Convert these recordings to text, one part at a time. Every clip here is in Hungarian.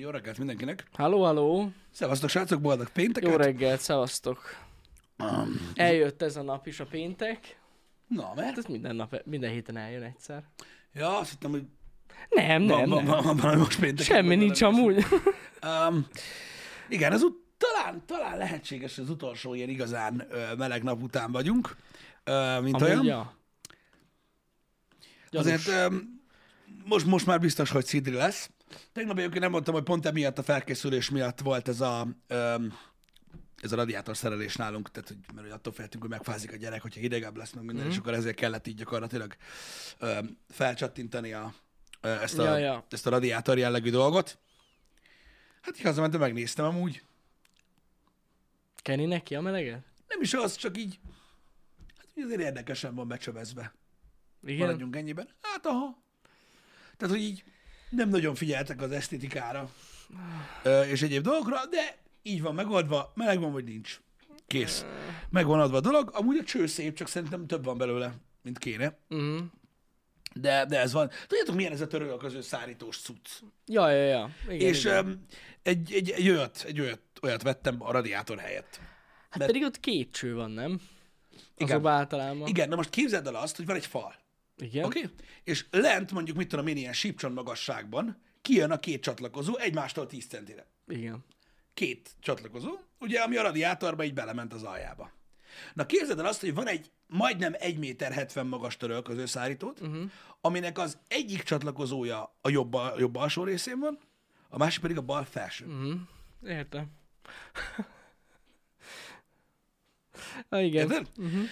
Jó reggelt mindenkinek. Halló, halló! Szevasztok, srácok, boldog pénteket. Jó reggelt, szevasztok! Um, Eljött ez a nap is a péntek. na, mert? Hát ez minden nap, minden héten eljön egyszer. Ja, azt hittem, hogy Nem, nem, van, nem. van, van, van, most péntek. Semmi nincs amúgy. Um, igen, ez ut- talán, talán lehetséges, hogy az utolsó ilyen igazán ö, meleg nap után vagyunk, ö, mint olyan. Amúgy, ja. Gyanús. Azért öm, most, most már biztos, hogy Szidri lesz. Tegnap egyébként nem mondtam, hogy pont emiatt a felkészülés miatt volt ez a, öm, ez a radiátor szerelés nálunk, tehát hogy, mert attól féltünk, hogy megfázik a gyerek, hogyha hidegebb lesz, meg minden, mm. és akkor ezért kellett így gyakorlatilag öm, felcsattintani a, ezt, a, Ja, ja. ezt a radiátor jellegű dolgot. Hát így hazamentem, megnéztem amúgy. Kenni neki a meleget? Nem is az, csak így, hát azért érdekesen van becsövezve. Igen. Maradjunk ennyiben. Hát aha. Tehát, hogy így nem nagyon figyeltek az esztétikára ö, és egyéb dolgokra, de így van megoldva, meleg van, vagy nincs. Kész. Meg van adva a dolog. Amúgy a cső szép, csak szerintem több van belőle, mint kéne. Uh-huh. De, de ez van. Tudjátok, milyen ez a törölköző szárítós cucc? Ja, ja, ja. Igen, és igen. um, egy, egy, egy, olyat, egy olyat, olyat vettem a radiátor helyett. Hát mert- pedig ott két cső van, nem? Igen. Azokban általában. Igen, na most képzeld el azt, hogy van egy fal. Igen. Oké? Okay? És lent, mondjuk, mit tudom én, ilyen sípcsont magasságban kijön a két csatlakozó egymástól 10 centire. Igen. Két csatlakozó, ugye, ami a radiátorba így belement az aljába. Na képzeld el azt, hogy van egy majdnem 1 méter 70 magas törölköző szárítót, uh-huh. aminek az egyik csatlakozója a jobb, a jobb alsó részén van, a másik pedig a bal felső. Uh-huh. Uh-huh. Értem. ah, igen. Érted? Uh-huh.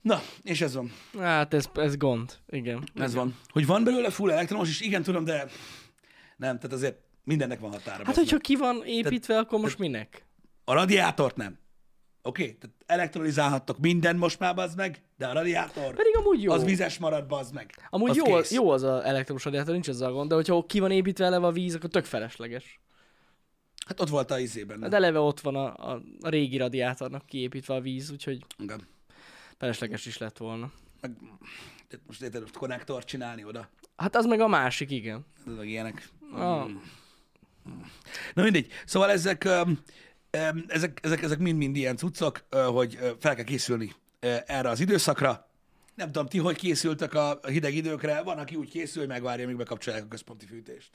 Na, és ez van. Hát ez, ez gond. Igen. Ez van. Hogy van belőle full elektromos is, igen, tudom, de nem, tehát azért mindennek van határa. Hát, hogyha ki van építve, akkor most minek? A radiátort nem. Oké? Okay? Tehát elektrolizálhattok minden most már, bazd meg, de a radiátor, Pedig amúgy jó. az vizes marad, bazd meg. Amúgy az jó, kész. jó az a elektromos radiátor, nincs ezzel gond, de hogyha ki van építve eleve a víz, akkor tök felesleges. Hát ott volt a izében. Hát eleve ott van a, a, a régi radiátornak kiépítve a víz, úgyhogy Igen. Felesleges is lett volna. Meg, most érted, konnektort csinálni oda. Hát az meg a másik, igen. Ez meg ilyenek. Ah. Na mindegy. Szóval ezek, ezek, ezek, ezek mind-mind ilyen cuccok, hogy fel kell készülni erre az időszakra. Nem tudom, ti hogy készültek a a hideg időkre. Van, aki úgy készül, hogy megvárja, míg bekapcsolják a központi fűtést.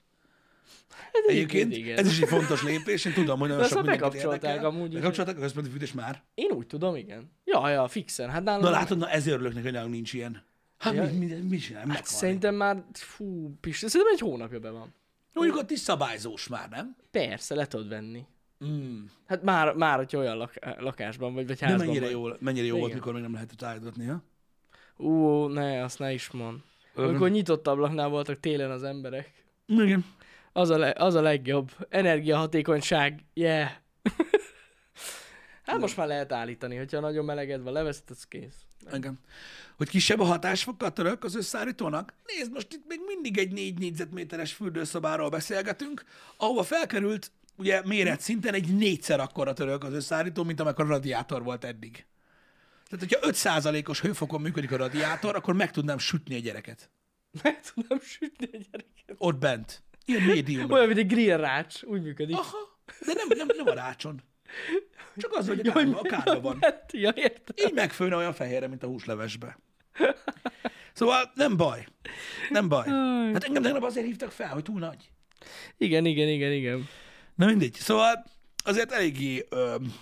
Egyébként igen. ez is egy fontos lépés. Én tudom, hogy nagyon De sok mindenkit bekapcsolták érdekel. amúgy, Bekapcsolták a központi fűtést már? Én úgy tudom, igen. Ja, ja, fixen. Hát nálam... Na látod, na ezért örülök neki, hogy nálunk nincs ilyen. Hát Ja. mi, mi, mi csinál? hát szerintem már, fú, Pisti, szerintem egy hónapja be van. Mondjuk ott is szabályzós már, nem? Persze, le tudod venni. Mm. Hát már, már hogyha olyan lak- lakásban vagy, vagy De házban mennyire vagy. jó, mennyire jó volt, mikor még nem lehetett állítani, ha? Ú, ne, azt ne is mond. Amikor nyitott ablaknál voltak télen az emberek. Igen. Az a, le, az a legjobb. Energiahatékonyság, yeah. hát most már lehet állítani, hogyha nagyon meleged van, leveszed, az kész. Igen. Hogy kisebb a hatásfok a török az összeállítónak? Nézd, most itt még mindig egy 4 négyzetméteres fürdőszobáról beszélgetünk, ahova felkerült ugye méret szinten egy négyszer akkora török az összeállító, mint amekkor a radiátor volt eddig. Tehát, hogyha 5%-os hőfokon működik a radiátor, akkor meg tudnám sütni a gyereket. Meg tudom sütni a gyereket. Ott bent. Ilyen médium. Olyan, mint egy grill rács, úgy működik. Aha. De nem, nem, nem a rácson. Csak az, hogy a kárba, a kárba van. Ja, értem. Így megfőne olyan fehérre, mint a húslevesbe. Szóval nem baj. Nem baj. Hát engem tegnap azért hívtak fel, hogy túl nagy. Igen, igen, igen, igen. Na mindegy. Szóval azért eléggé, öm,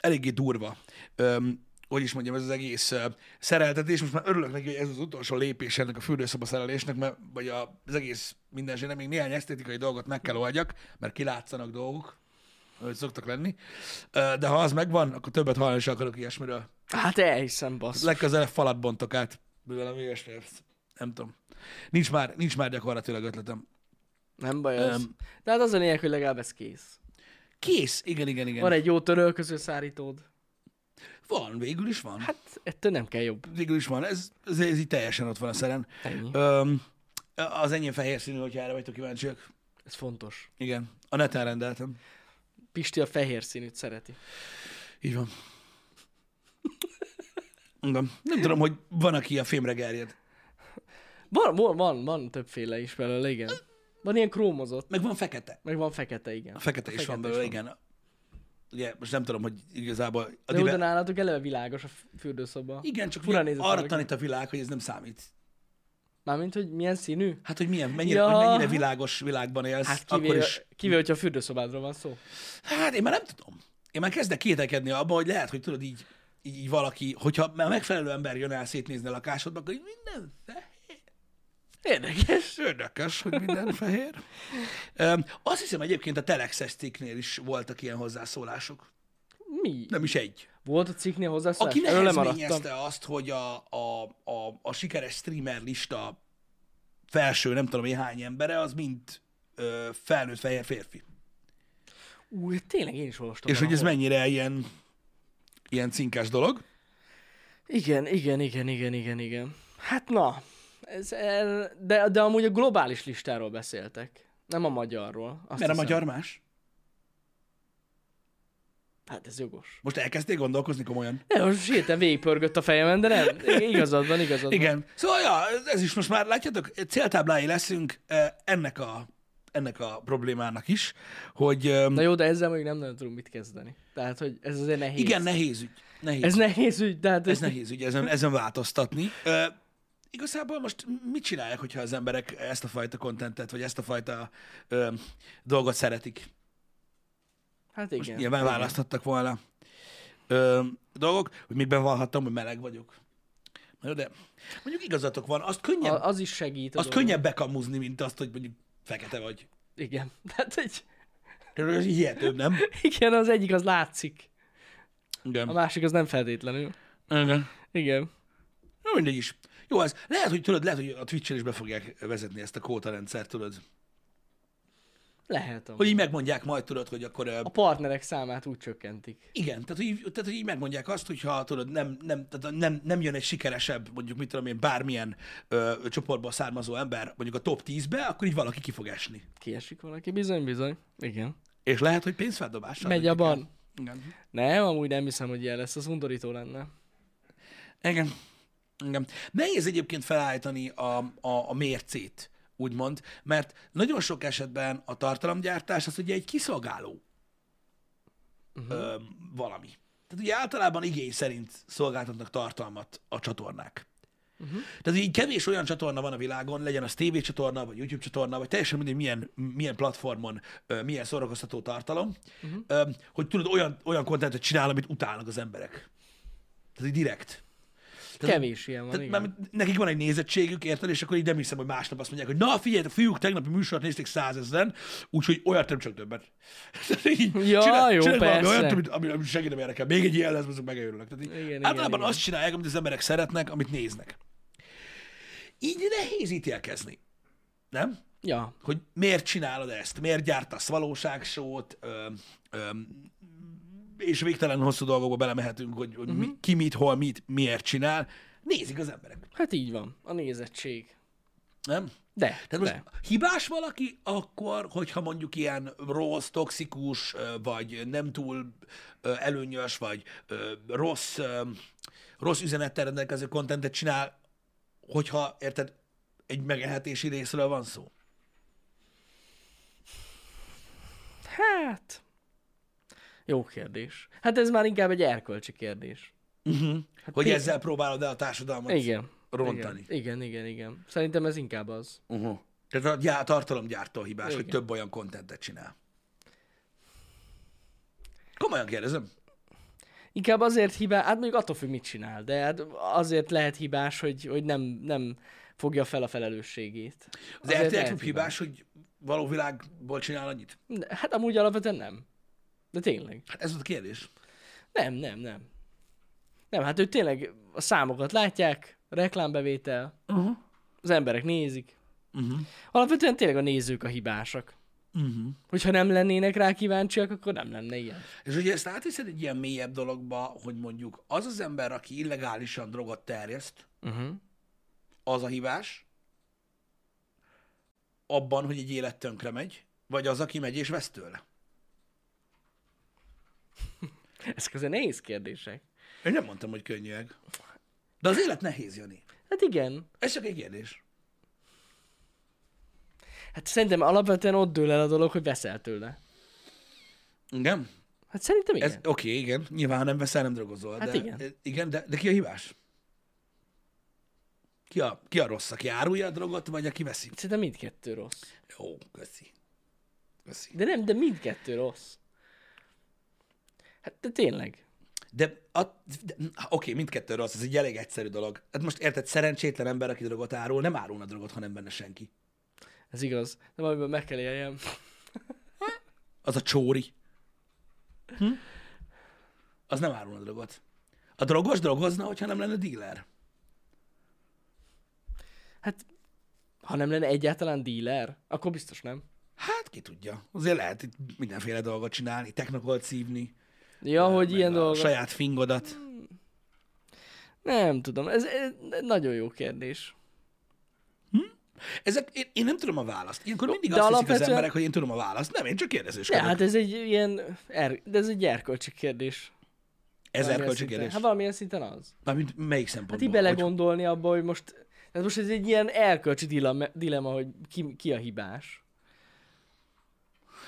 eléggé durva. Öm, hogy is mondjam, ez az egész szereltetés. Most már örülök neki, hogy ez az utolsó lépés ennek a fürdőszoba szerelésnek, mert vagy a, az egész mindenségnek még néhány esztétikai dolgot meg kell oldjak, mert kilátszanak dolgok, hogy szoktak lenni. De ha az megvan, akkor többet hallani is akarok ilyesmiről. Hát elhiszem, bassz. Legközelebb falat bontok át, a ilyesmi, nem tudom. Nincs már, nincs már gyakorlatilag ötletem. Nem baj az. Öm. De hát az a lényeg, hogy legalább ez kész. Kész, igen, igen, igen. Van egy jó törölköző szárítód. Van végül is van. Hát ettől nem kell jobb. Végül is van, ez, ez, ez így teljesen ott van a szeren. Ennyi. Öm, az enyém fehér színű, hogyha erre vagytok kíváncsiak. Ez fontos. Igen, a neten rendeltem. Pisti a fehér színűt szereti. Így van. Igen. Nem tudom, hogy van, aki a fémre gerjed. Van, van, van, van többféle is belőle, igen. Van ilyen krómozott, meg van fekete. meg van fekete, igen. A fekete is van belőle, igen. Ugye, most nem tudom, hogy igazából... A De diver... nálatok eleve világos a fürdőszoba. Igen, csak Fura arra tanít a világ, hogy ez nem számít. Mármint, hogy milyen színű? Hát, hogy milyen, mennyire, Ja. hogy mennyire világos világban élsz, Hát akkor kivéve, is... kivéve, hogyha a fürdőszobádról van szó. Hát én már nem tudom. Én már kezdek kételkedni abban, hogy lehet, hogy tudod így, így, így valaki, hogyha már megfelelő ember jön el szétnézni a lakásodba, akkor így minden. Érdekes. Érdekes, hogy minden fehér. Azt hiszem egyébként a Telexes cikknél is voltak ilyen hozzászólások. Mi? Nem is egy. Volt a cikknél hozzászólás? Aki nehezményezte azt, hogy a, a, a, a sikeres streamer lista felső, nem tudom én hány embere, az mind ö, felnőtt fehér férfi. Ú, hát tényleg én is olvastam. És hogy ez valahol. mennyire ilyen, ilyen cinkás dolog. Igen, igen, igen, igen, igen, igen. Hát na, ez el, de, de amúgy a globális listáról beszéltek. Nem a magyarról. Azt Mert a hiszem. magyar más. Hát ez jogos. Most elkezdték gondolkozni komolyan. De most hirtelen végigpörgött a fejemen, de nem. Igazad van, igazad van. Igen. Szóval, ja, ez- is most már, látjátok, céltáblái leszünk eh, ennek a, ennek a problémának is, hogy Na jó, de ezzel még nem nagyon tudunk mit kezdeni. Tehát, hogy ez azért nehéz. igen, nehéz ügy. Nehéz. Ez nehéz ügy, tehát Ez nehéz ügy, ezen, ezen változtatni. Igazából most mit csinálják, hogyha az emberek ezt a fajta kontentet, vagy ezt a fajta uh, dolgot szeretik? Hát Most igen. nyilván igen. választhattak volna uh, dolgok, hogy még bevallhattam, hogy meleg vagyok. De mondjuk igazatok van, azt könnyebb, A, az is segít. azt könnyebb bekamuzni, mint azt, hogy mondjuk fekete vagy. Igen. Tehát egy... Ez hihetőbb, nem? Igen, az egyik az látszik. Igen. A másik az nem feltétlenül. Igen. Igen. Na mindegy is. Jó, ez lehet, hogy tudod, lehet, hogy a Twitch-en is be fogják vezetni ezt a kóta rendszert, tudod. Lehet. amúgy. Hogy így megmondják majd, tudod, hogy akkor... A partnerek számát úgy csökkentik. Igen, tehát hogy, így, tehát, hogy így megmondják azt, hogy ha tudod, nem, nem, tehát nem, nem jön egy sikeresebb, mondjuk mit tudom én, bármilyen ö, csoportból származó ember, mondjuk a top 10-be, akkor így valaki ki fog esni. Kiesik valaki, bizony, bizony. Igen. És lehet, hogy pénzfeldobással. Megy a ban. Igen. Nem, amúgy nem hiszem, hogy ilyen lesz. Az undorító lenne. Igen. Igen. Nehéz egyébként felállítani a, a, a mércét, úgymond, mert nagyon sok esetben a tartalomgyártás az ugye egy kiszolgáló uh-huh. ö, valami. Tehát ugye általában igény szerint szolgáltatnak tartalmat a csatornák. Uh-huh. Tehát így kevés olyan csatorna van a világon, legyen az TV csatorna, vagy YouTube csatorna, vagy teljesen mindegy, milyen, milyen platformon, milyen szórakoztató tartalom, uh-huh. hogy tudod, olyan, olyan kontentet csinál, amit utálnak az emberek. Tehát így direkt. Kevés ilyen van, Tehát, igen. nekik van egy nézettségük, érted, és akkor így nem hiszem, hogy másnap azt mondják, hogy na figyelj, a fiúk tegnapi műsort nézték százezren, úgyhogy olyat nem csak többet. Ja, csinál- jó, valami persze. Olyat, amit, ami, ami senki nem érdekel. Még egy ilyen lesz, azok megőrülnek. Tehát így, Igen, igen, általában igen. azt csinálják, amit az emberek szeretnek, amit néznek. Így nehéz ítélkezni. Nem? Ja. hogy miért csinálod ezt, miért gyártasz valóságsót, ö, ö, és végtelen hosszú dolgokba belemehetünk, hogy, hogy mi, ki mit, hol mit, miért csinál. Nézik az emberek, Hát így van. A nézettség. nem? De, Tehát most de. hibás valaki akkor, hogyha mondjuk ilyen rossz, toxikus, vagy nem túl előnyös, vagy rossz, rossz üzenettel rendelkező kontentet csinál, hogyha, érted, egy megélhetési részről van szó. Hát... Jó kérdés. Hát ez már inkább egy erkölcsi kérdés. Uh-huh. Hát Hogy pi- ezzel próbálod el a társadalmat Igen. rontani. Igen, igen, igen, igen. Szerintem ez inkább az. Uh-huh. Tehát a gyá- tartalomgyártó hibás, Igen. hogy több olyan kontentet csinál. Komolyan kérdezem. Inkább azért hibás, hát mondjuk attól függ, mit csinál, de hát azért lehet hibás, hogy, hogy nem, nem fogja fel a felelősségét. Az RTL lehet Klub hibás, hogy való világból csinál annyit? Hát amúgy alapvetően nem. De tényleg. Hát ez volt a kérdés. Nem, nem, nem. Nem, hát ők tényleg a számokat látják, reklámbevétel, Uh-huh. az emberek nézik. Uh-huh. Alapvetően tényleg a nézők a hibásak. Uh-huh. Hogyha nem lennének rá kíváncsiak, akkor nem lenne ilyen. És ugye ezt átviszed egy ilyen mélyebb dologba, hogy mondjuk az az ember, aki illegálisan drogot terjeszt, Uh-huh. az a hibás, abban, hogy egy élet tönkre megy, vagy az, aki megy és vesz tőle. Ezek azért nehéz kérdések. Én nem mondtam, hogy könnyűek. De az élet nehéz, Jani. Hát igen. Ez csak egy kérdés. Hát szerintem alapvetően ott dől el a dolog, hogy veszel tőle. Igen? Hát szerintem igen. Ez, oké, okay, igen. Nyilván nem veszel, nem drogozol. Hát de, igen. Igen, de, de ki a hibás? Ki a, ki a rossz, aki árulja a drogot, vagy aki veszi? Szerintem mindkettő rossz. Jó, köszi. Köszi. De nem, de mindkettő rossz. Hát de tényleg. De, a, de oké, mindkettő rossz, ez egy elég egyszerű dolog. Hát most érted, szerencsétlen ember, aki drogot árul, nem árulna drogot, ha nem benne senki. Ez igaz. De valamiben meg kell éljem. Az a csóri. Hm? Az nem árulna drogot. A drogos drogozna, hogyha nem lenne dealer. Hát, ha nem lenne egyáltalán dealer, akkor biztos nem. Hát ki tudja. Azért lehet itt mindenféle dolgot csinálni, technokolt szívni, Ja, hogy ilyen a dolgok. saját fingodat. Nem tudom, ez, ez nagyon jó kérdés. Ezek, én, én nem tudom a választ. Ilyenkor mindig de azt hiszik az alapvetően- emberek, hogy én tudom a választ. Nem, én csak Ja, kérdezősködök. hát ez egy ilyen, er, de ez egy erkölcsi kérdés. Ez erkölcsi kérdés. Hát valamilyen szinten az. Mármint melyik Hát szempontból? így belegondolni abba, hogy most, ez most ez egy ilyen erkölcsi dilema, dilema hogy ki, ki a hibás.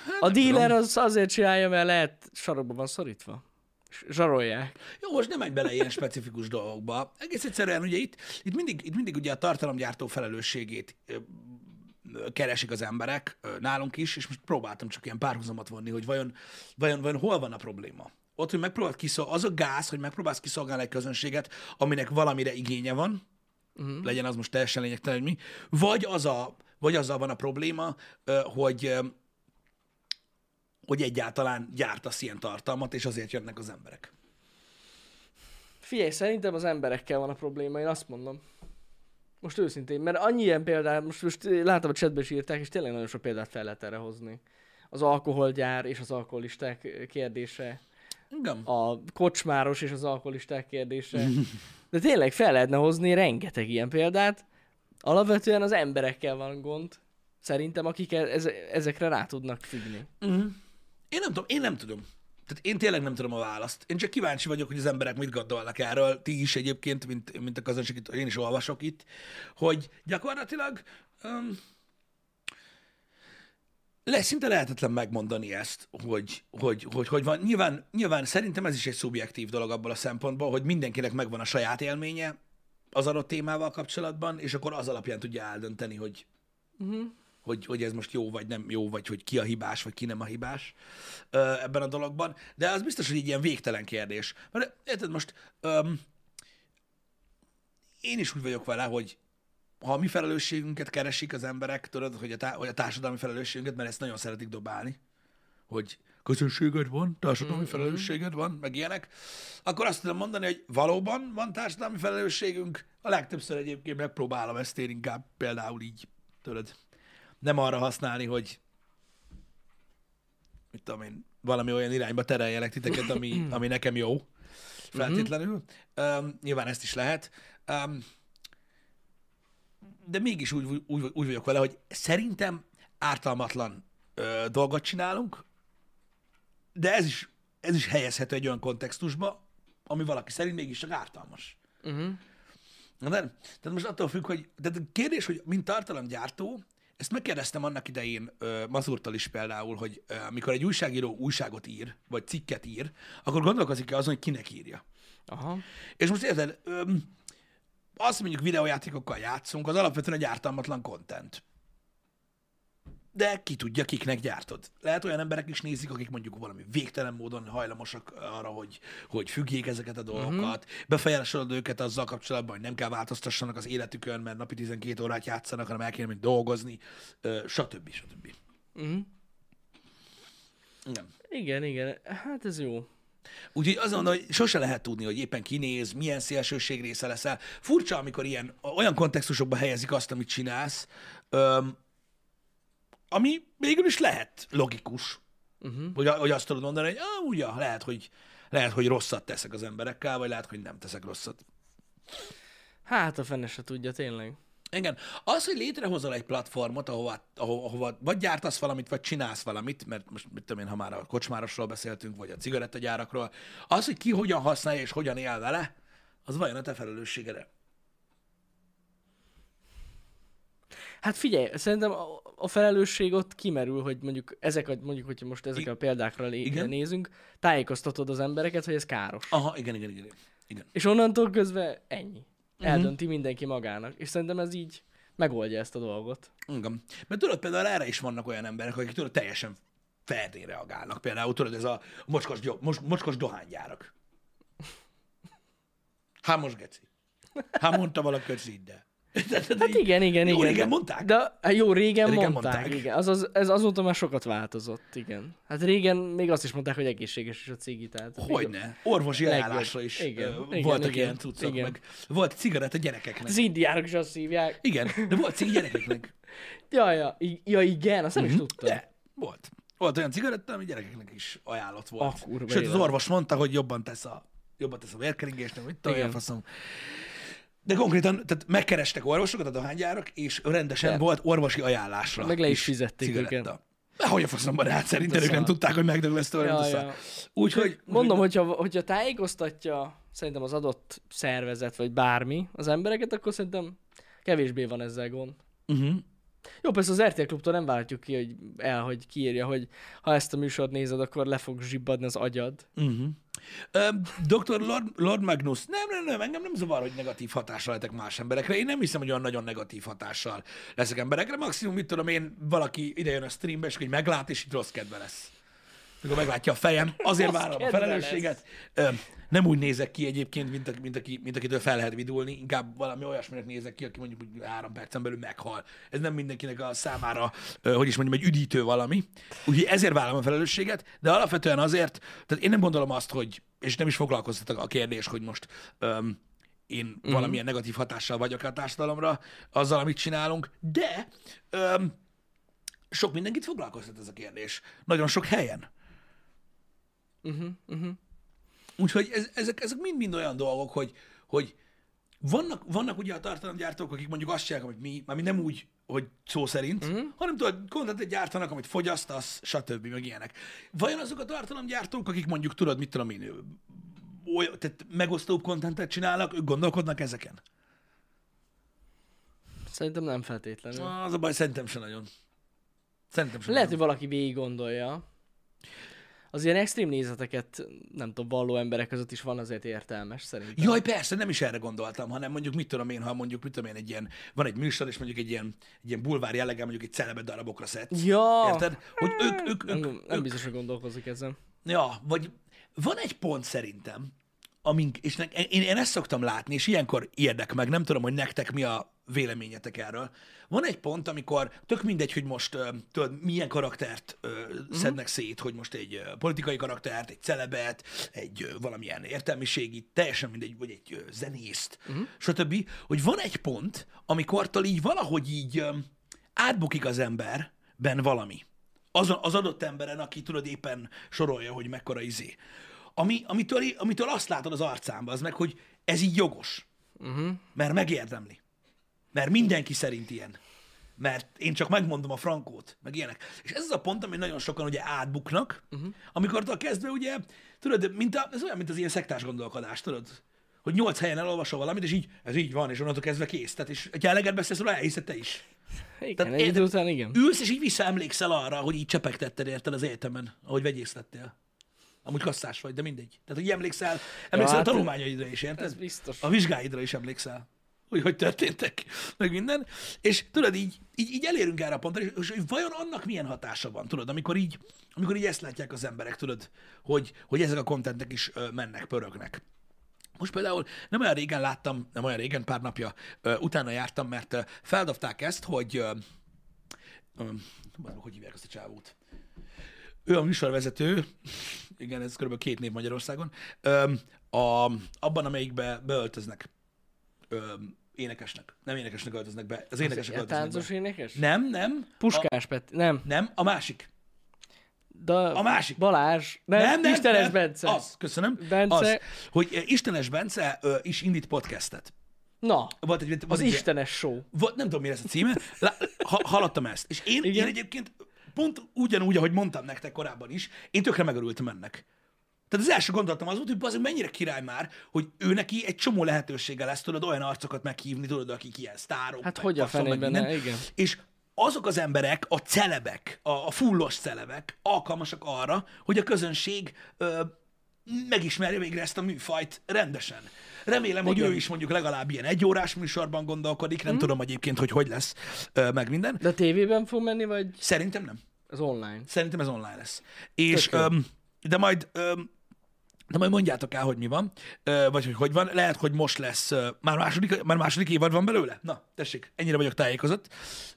Hát A dealer tudom. az azért csinálja, mert lehet sarokba van szorítva. Zsarolják. Jó, most nem menj bele ilyen specifikus dolgokba. Egész egyszerűen ugye itt, itt, mindig, itt mindig ugye a tartalomgyártó felelősségét keresik az emberek, nálunk is, és most próbáltam csak ilyen párhuzamot vonni, hogy vajon, vajon, vajon hol van a probléma. Ott, hogy megpróbáld kiszol, az a gáz, hogy megpróbálsz kiszolgálni egy közönséget, aminek valamire igénye van, uh-huh. legyen az most teljesen lényegtelen, hogy mi, vagy, az a, vagy azzal van a probléma, hogy hogy egyáltalán gyártasz ilyen tartalmat, és azért jönnek az emberek. Figyelj, szerintem az emberekkel van a probléma, én azt mondom. Most őszintén, mert annyi ilyen példát, most, most láttam a chatben is írták, és tényleg nagyon sok példát fel lehet erre hozni. Az alkoholgyár és az alkoholisták kérdése, Igen. a kocsmáros és az alkoholisták kérdése. De tényleg fel lehetne hozni rengeteg ilyen példát. Alapvetően az emberekkel van gond, szerintem, akik e- ez, ezekre rá tudnak függni. Uh-huh. Én nem tudom, én nem tudom. Tehát én tényleg nem tudom a választ. Én csak kíváncsi vagyok, hogy az emberek mit gondolnak erről. Ti is egyébként, mint, mint a itt, én is olvasok itt, hogy gyakorlatilag um, le, szinte lehetetlen megmondani ezt, hogy hogy, hogy, hogy van. Nyilván, nyilván szerintem ez is egy szubjektív dolog abból a szempontból, hogy mindenkinek megvan a saját élménye az adott témával kapcsolatban, és akkor az alapján tudja eldönteni, hogy hogy, hogy ez most jó vagy nem jó, vagy hogy ki a hibás, vagy ki nem a hibás ö, ebben a dologban. De az biztos, hogy egy ilyen végtelen kérdés. Mert érted most, öm, én is úgy vagyok vele, hogy ha a mi felelősségünket keresik az emberek, tudod, hogy a, tá- hogy a társadalmi felelősségünket, mert ezt nagyon szeretik dobálni, hogy közönséged van, társadalmi felelősséged van, meg ilyenek, akkor azt tudom mondani, hogy valóban van társadalmi felelősségünk, a legtöbbször egyébként megpróbálom ezt én inkább például így, tudod, nem arra használni, hogy mit tudom én, valami olyan irányba tereljelek titeket, ami, ami nekem jó, feltétlenül. Um, nyilván ezt is lehet. Um, de mégis úgy, úgy, úgy vagyok vele, hogy szerintem ártalmatlan ö, dolgot csinálunk, de ez is, ez is helyezhető egy olyan kontextusba, ami valaki szerint mégis csak ártalmas. Uh-huh. Na de, tehát most attól függ, hogy, de a kérdés, hogy mint tartalomgyártó, ezt megkérdeztem annak idején uh, Mazurtal is például, hogy uh, amikor egy újságíró újságot ír, vagy cikket ír, akkor gondolkozik-e azon, hogy kinek írja. Aha. És most érted, öm, azt mondjuk videójátékokkal játszunk, az alapvetően egy ártalmatlan content. De ki tudja, kiknek gyártod. Lehet olyan emberek is nézik, akik mondjuk valami végtelen módon hajlamosak arra, hogy, hogy függjék ezeket a dolgokat, uh-huh. befolyásolod őket azzal kapcsolatban, hogy nem kell változtassanak az életükön, mert napi 12 órát játszanak, hanem el kéne még dolgozni, stb. stb. Uh-huh. Igen. Igen, igen. Hát ez jó. Úgyhogy azt mondom, hogy sose lehet tudni, hogy éppen kinéz, milyen szélsőség része leszel. Furcsa, amikor ilyen, olyan kontextusokba helyezik azt, amit csinálsz, öm, ami végül is lehet logikus. Uh-huh. Hogy, hogy azt tudod mondani, hogy ah, ugye, lehet, hogy, lehet, hogy rosszat teszek az emberekkel, vagy lehet, hogy nem teszek rosszat. Hát a fene se tudja, tényleg. Igen. Az, hogy létrehozol egy platformot, ahova, ahova, ahova vagy gyártasz valamit, vagy csinálsz valamit, mert most mit tudom én, ha már a kocsmárosról beszéltünk, vagy a cigarettagyárakról, az, hogy ki hogyan használja és hogyan él vele, az vajon a te felelősségedre? Hát figyelj, szerintem o- a felelősség ott kimerül, hogy mondjuk ezek, a, mondjuk, hogyha most ezek I- a példákra lé- Igen. nézünk, tájékoztatod az embereket, hogy ez káros. Aha, igen, igen, igen. igen. És onnantól közben ennyi. Mhm. Eldönti mindenki magának. És szerintem ez így megoldja ezt a dolgot. Igen. Mert tudod, például erre is vannak olyan emberek, akik tudod, teljesen ferdén reagálnak. Például tudod, ez a mocskos, gy- mos, mocskos dohánygyárak. Most geci. Hát mondta valaki, hogy. Hát igen, igen, Jó, igen. régen mondták. De hát jó, régen, Régen mondták, mondták. igen. Az, az, ez azóta már sokat változott, igen. Hát régen még azt is mondták, hogy egészséges is a cigi, tehát. Hogyne. Orvosi ajánlásra is Igen, voltak igen, ilyen cuccok, igen. meg volt cigaretta gyerekeknek. Az indiánok is azt hívják. Igen, de volt cigi gyerekeknek. Ja, ja, ja igen, azt nem is tudtam. Mhm. De, volt. Volt olyan cigaretta, ami gyerekeknek is ajánlott volt. A kurva Sőt, az orvos mondta, hogy jobban tesz a, jobban tesz a vérkeringésnek, hogy Igen. faszom. De konkrétan, tehát megkerestek orvosokat a dohánygyárak, és rendesen De. volt orvosi ajánlásra. Meg le is fizették cigaretta. őket. De hogy a faszomban hát szerintem ők nem tudták, hogy megdög tőle, Ja, ja. Úgyhogy, Mondom, hogyha, hogyha tájékoztatja szerintem az adott szervezet, vagy bármi az embereket, akkor szerintem kevésbé van ezzel gond. uh-huh. Jó, persze az RTL Klubtól nem várhatjuk ki, hogy el, hogy kiírja, hogy ha ezt a műsort nézed, akkor le fog zsibbadni az agyad. Uh-huh. Dr. Lord, Lord Magnus, nem, nem, nem, engem nem zavar, hogy negatív hatással lehetek más emberekre. Én nem hiszem, hogy olyan nagyon negatív hatással leszek emberekre. Maximum, mit tudom én, valaki idejön a streambe, és hogy meglát, és így rossz kedve lesz. Mikor meglátja a fejem, azért várom a felelősséget. Nem úgy nézek ki egyébként, mint, a, mint, aki, mint akitől fel lehet vidulni, inkább valami olyasminek nézek ki, aki mondjuk három percen belül meghal. Ez nem mindenkinek a számára, hogy is mondjam, egy üdítő valami. Úgyhogy ezért vállalom a felelősséget, de alapvetően azért, tehát én nem gondolom azt, hogy, és nem is foglalkoztatok a kérdés, hogy most öm, én mm-hmm. valamilyen negatív hatással vagyok a társadalomra, azzal, amit csinálunk, de öm, sok mindenkit foglalkoztat ez a kérdés. Nagyon sok helyen. Uh-huh, uh-huh. Úgyhogy ez, ezek, ezek mind-mind olyan dolgok, hogy, hogy vannak, vannak ugye a tartalomgyártók, akik mondjuk azt csinálják, amit mi, már nem úgy, hogy szó szerint, uh-huh. hanem tudod, kontentet gyártanak, amit fogyasztasz, stb. meg ilyenek. Vajon azok a tartalomgyártók, akik mondjuk tudod, mit tudom én, olyan, tehát megosztóbb kontentet csinálnak, ők gondolkodnak ezeken? Szerintem nem feltétlenül. Az a baj, szerintem se nagyon. Szerintem se Lehet, hogy nagyon. valaki végig gondolja. Az ilyen extrém nézeteket, nem tudom, valló emberek között is van azért értelmes szerintem. Jaj, persze, nem is erre gondoltam, hanem mondjuk mit tudom én, ha mondjuk mit tudom én, egy ilyen, van egy műsor, és mondjuk egy ilyen, egy ilyen bulvár jelleggel mondjuk egy celebe darabokra szedsz. Ja, Érted? Hogy ők, ők, ők, nem, nem ők, biztos, hogy gondolkozik ezen. Ja, vagy van egy pont szerintem, amink, és ne, én, én ezt szoktam látni, és ilyenkor érdek meg, nem tudom, hogy nektek mi a véleményetek erről. Van egy pont, amikor tök mindegy, hogy most tudod, milyen karaktert ö, szednek szét, hogy most egy ö, politikai karaktert, egy celebet, egy ö, valamilyen értelmiségi, teljesen mindegy, vagy egy ö, zenészt, uh-huh. stb. Hogy van egy pont, amikortól így valahogy így ö, átbukik az emberben valami az, az adott emberen, aki tudod éppen sorolja, hogy mekkora izé. Ami, amitől, amitől azt látod az arcámba, az meg, hogy ez így jogos. Uh-huh. Mert megérdemli. Mert mindenki szerint ilyen. Mert én csak megmondom a frankót, meg ilyenek. És ez az a pont, ami nagyon sokan ugye átbuknak, uh-huh. amikor a kezdve ugye, tudod, mint a, ez olyan, mint az ilyen szektás gondolkodás, tudod? Hogy nyolc helyen elolvasol valamit, és így, ez így van, és onnantól kezdve kész. Tehát, és ha eleget beszélsz róla, elhiszed te is. Igen, Tehát egy idő után igen. Ülsz, és így visszaemlékszel arra, hogy így csepegtetted érted az egyetemen, ahogy vegyészlettél. Amúgy kasszás vagy, de mindegy. Tehát, hogy emlékszel, emlékszel hát a tanulmányaidra is, érted? Ez biztos. A vizsgáidra is emlékszel. Hogy hogy történtek, meg minden. És tudod, így, így, így elérünk erre a pontra, és, hogy vajon annak milyen hatása van, tudod, amikor így, amikor így ezt látják az emberek, tudod, hogy, hogy ezek a kontentek is mennek, pörögnek. Most például nem olyan régen láttam, nem olyan régen, pár napja ö, utána jártam, mert ö, feldobták ezt, hogy ö, ö, hogy hívják azt a csávót? Ő a műsorvezető, igen, ez kb. két név Magyarországon, ö, a, abban, amelyikbe beöltöznek ö, énekesnek. Nem énekesnek öltöznek be, az énekesek öltöznek táncos be. énekes? Nem, nem. A, Puskás Peti, nem. nem, a másik. De A másik. Balázs, nem, Nem, nem, Istenes nem. Bence. Az, köszönöm. Bence. Az, hogy Istenes Bence ö, is indít podcastet. Na, Volt egy, volt az egy, Istenes show. Volt, nem tudom, mi lesz a címe. Lá, ha, hallottam ezt. És én, én egyébként pont ugyanúgy, ahogy mondtam nektek korábban is, én tökre megörültem ennek. Tehát az első gondolatom az volt, hogy az mennyire király már, hogy ő neki egy csomó lehetősége lesz, tudod, olyan arcokat meghívni, tudod, akik ilyen sztárok. Hát hogy a fenében, ne, igen. És azok az emberek, a celebek, a, a fullos celebek alkalmasak arra, hogy a közönség ö, megismerje végre ezt a műfajt rendesen. Remélem, hogy Igen. ő is mondjuk legalább ilyen egyórás műsorban gondolkodik, nem tudom egyébként, hogy hogy lesz meg minden. De a tévében fog menni, vagy Szerintem nem. az online? Szerintem ez online lesz. És, öm, de majd öm, de majd mondjátok el, hogy mi van, vagy hogy hogy van. Lehet, hogy most lesz, már második, már második évad van belőle? Na, tessék, ennyire vagyok tájékozott.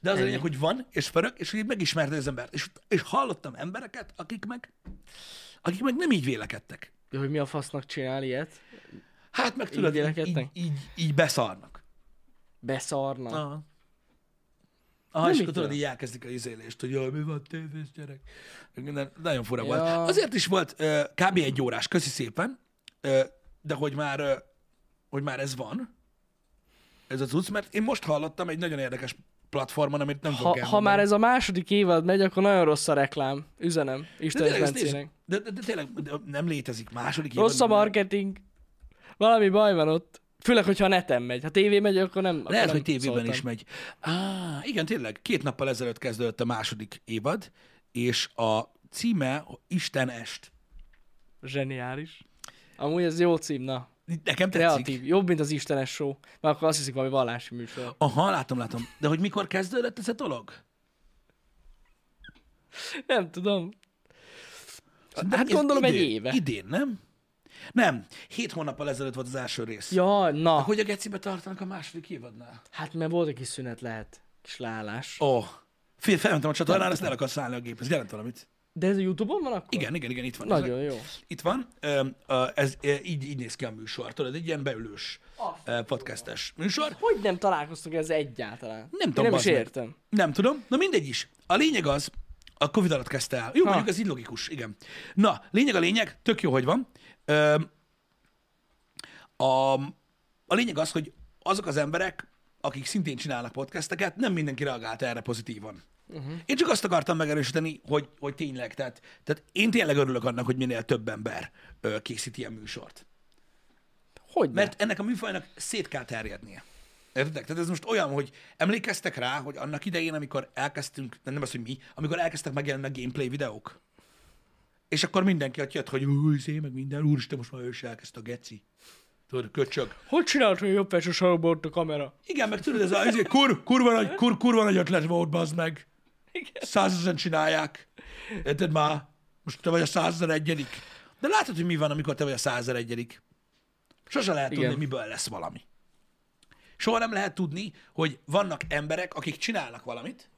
De az a lényeg, hogy van, és pörög, és hogy megismerte az embert. És, és hallottam embereket, akik meg, akik meg nem így vélekedtek. Ja, hogy mi a fasznak csinál ilyet? Hát meg tudod, így, így, így, így beszarnak. Beszarna. Aha. Aha, De és akkor tudod, így elkezdik a izélést, hogy jaj, mi van tévés gyerek. Nagyon fura Ja. volt. Azért is volt uh, kb. egy órás, köszi szépen, uh, de hogy már, uh, hogy már ez van, ez az cucc, mert én most hallottam egy nagyon érdekes platformon, amit nem Ha, ha már ez a második évad megy, akkor nagyon rossz a reklám. Üzenem. de Isten nézd, de, de, de, tényleg de nem létezik második Rossz a marketing. Valami baj van ott. Főleg, hogyha a neten megy. Ha tévé megy, akkor nem. akkor Lehet, nem hogy tévében szóltam. is megy. Á, igen, tényleg. Két nappal ezelőtt kezdődött a második évad, és a címe Isten est. Zseniális. Amúgy ez jó cím, na. Nekem tetszik. Kreatív. Jobb, mint az Istenes show. Mert akkor azt hiszik valami vallási műsor. Aha, látom, látom. De hogy mikor kezdődött ez a dolog? Nem tudom. Szerintem Hát gondolom egy idén- éve. Idén, nem? Nem. Hét hónappal ezelőtt volt az első rész. Ja, na. Hogy a gecibe tartanak a második évadnál? Hát mert volt egy kis szünet lehet. Kis leállás. Ó. Oh. Fél, felmentem a csatornára, ezt el akarsz szállni a gép. Ez jelent valamit. De ez a Youtube-on van akkor? Igen, igen, igen, itt van. Nagyon Ez, jó. itt van. Ez, így, így néz ki a műsor. Tudod, egy ilyen beülős ö, podcastes műsor. Hogy nem találkoztok ez egyáltalán? Nem Én tudom, nem is meg. értem. Nem tudom. Na mindegy is. A lényeg az, a Covid alatt kezdte el. Jó, Ha. mondjuk ez így logikus, igen. Na, lényeg a lényeg, tök jó, hogy van. A, a lényeg az, hogy azok az emberek, akik szintén csinálnak podcasteket, nem mindenki reagált erre pozitívan. Uh-huh. Én csak azt akartam megerősíteni, hogy, hogy tényleg, tehát, tehát én tényleg örülök annak, hogy minél több ember ö, készít ilyen műsort. Hogy Mert ennek a műfajnak szét kell terjednie. Értedek? Tehát ez most olyan, hogy emlékeztek rá, hogy annak idején, amikor elkezdtünk, nem, az, hogy mi, amikor elkezdtek megjelenni a gameplay videók, és akkor mindenki ott jött, hogy új, szé, meg minden, úristen, most már ő is elkezdte a geci. Tudod, köcsög. Hogy csinált, hogy jobb felső sarokba ott a kamera? Igen, meg tudod, ez a ez kur, kurva, nagy, kur, kurva nagy ötlet volt, bazd meg. Százezren csinálják. Érted már? Most te vagy a százezer egyedik. De látod, hogy mi van, amikor te vagy a százezer egyedik. Sose lehet tudni, Igen. miből lesz valami. Soha nem lehet tudni, hogy vannak emberek, akik csinálnak valamit,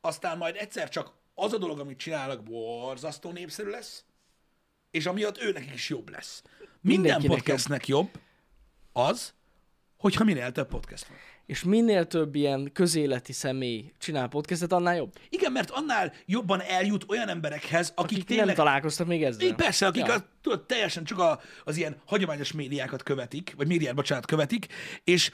aztán majd egyszer csak az a dolog, amit csinálnak, borzasztó népszerű lesz, és amiatt őnek is jobb lesz. Minden podcastnek jobb az, hogyha minél több podcast van. És minél több ilyen közéleti személy csinál podcastet, annál jobb. Igen, mert annál jobban eljut olyan emberekhez, akik, Akik tényleg... nem találkoztak még ezzel. Így persze, akik ja. a, tudod, teljesen csak a, az ilyen hagyományos médiákat követik, vagy médiát, bocsánat, követik, és,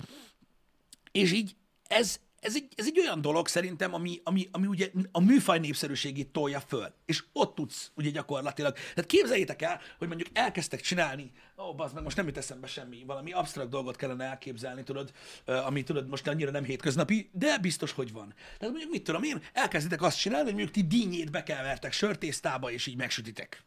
és így ez, ez, egy, ez egy olyan dolog szerintem, ami, ami, ami ugye a műfaj népszerűségét tolja föl, és ott tudsz ugye gyakorlatilag. Tehát képzeljétek el, hogy mondjuk elkezdtek csinálni, ó, oh, meg most nem jut eszembe semmi, valami absztrakt dolgot kellene elképzelni, tudod, ami tudod most annyira nem hétköznapi, de biztos, hogy van. Tehát mondjuk mit tudom én, elkezditek azt csinálni, hogy mondjuk ti dínyét bekevertek sörtésztába, és így megsütitek.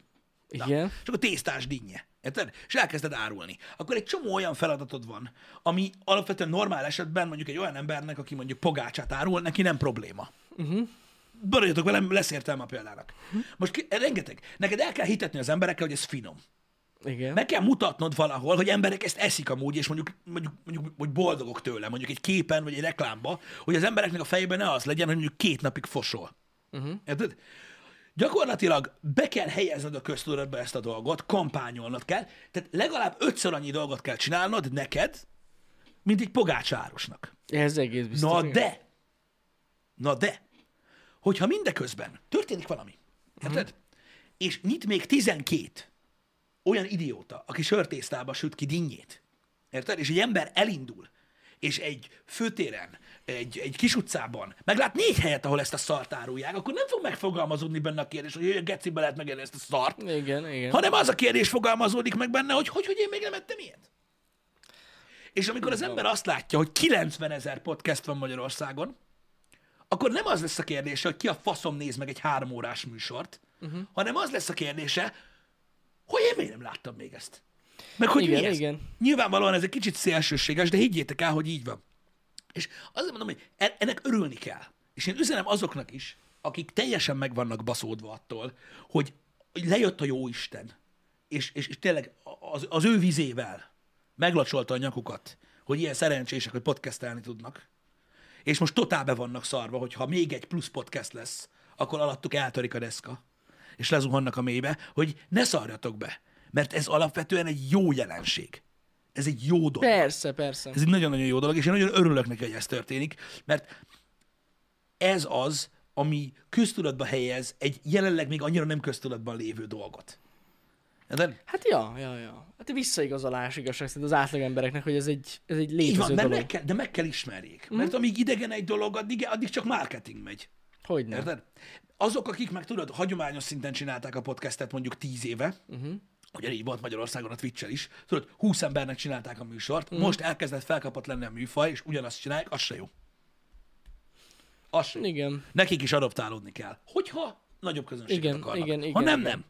Na, Igen. És akkor tésztás dinnye. Érted? És elkezded árulni. Akkor egy csomó olyan feladatod van, ami alapvetően normál esetben mondjuk egy olyan embernek, aki mondjuk pogácsát árul, neki nem probléma. Uh-huh. Maradjatok velem, lesz értelme a példának. Most ki, rengeteg. Neked el kell hitetni az emberekkel, hogy ez finom. Igen. Meg kell mutatnod valahol, hogy emberek ezt eszik amúgy, és mondjuk, mondjuk, mondjuk hogy boldogok tőle, mondjuk egy képen, vagy egy reklámba, hogy az embereknek a fejében ne az legyen, hogy mondjuk két napig fosol. Uh-huh. Érted? Gyakorlatilag be kell helyezned a köztudatba ezt a dolgot, kampányolnod kell, tehát legalább ötször annyi dolgot kell csinálnod neked, mint egy pogácsárosnak. Ez egész biztos. Na de, na de, hogyha mindeközben történik valami, érted? Mhm. És nyit még 12 olyan idióta, aki sörtésztába süt ki dinnyét, érted? És egy ember elindul, és egy főtéren, egy, egy kis utcában meglát négy helyet, ahol ezt a szart árulják, akkor nem fog megfogalmazódni benne a kérdés, hogy a gecibe lehet megélni ezt a szart, Igen, igen. hanem az a kérdés fogalmazódik meg benne, hogy hogy, hogy én még nem ettem ilyet. És amikor az ember azt látja, hogy 90 ezer podcast van Magyarországon, akkor nem az lesz a kérdése, hogy ki a faszom néz meg egy három órás műsort, uh-huh. hanem az lesz a kérdése, hogy én miért nem láttam még ezt. Meg hogy Igen, mi ez? igen. Nyilvánvalóan ez egy kicsit szélsőséges, de higgyétek el, hogy így van. És azért mondom, hogy e- ennek örülni kell. És én üzenem azoknak is, akik teljesen meg vannak baszódva attól, hogy, lejött a jó Isten, és, és, és tényleg az, az ő vizével meglacsolta a nyakukat, hogy ilyen szerencsések, hogy podcastelni tudnak. És most totál be vannak szarva, hogy ha még egy plusz podcast lesz, akkor alattuk eltörik a deszka, és lezuhannak a mélybe, hogy ne szarjatok be. Mert ez alapvetően egy jó jelenség. Ez egy jó dolog. Persze, persze. Ez egy nagyon-nagyon jó dolog, és én nagyon örülök neki, hogy ez történik, mert ez az, ami köztudatba helyez egy jelenleg még annyira nem köztudatban lévő dolgot. De Hát ja, ja, ja. Hát visszaigazolás igazság szerint az átlag embereknek, hogy ez egy, ez egy így létező van, mert dolog. meg kell, de meg kell ismerjék. Mert amíg idegen egy dolog, addig, addig csak marketing megy. Hogy nem? Érted? Azok, akik meg tudod, hagyományos szinten csinálták a podcastet mondjuk tíz éve, uh-huh. ugye így volt Magyarországon a twitch is, tudod, 20 embernek csinálták a műsort, uh-huh. most elkezdett felkapott lenni a műfaj, és ugyanazt csinálják, az se jó. Az se jó. Igen. Nekik is adaptálódni kell. Hogyha nagyobb közönséget Igen, akarnak. igen, igen, ha nem, igen. nem.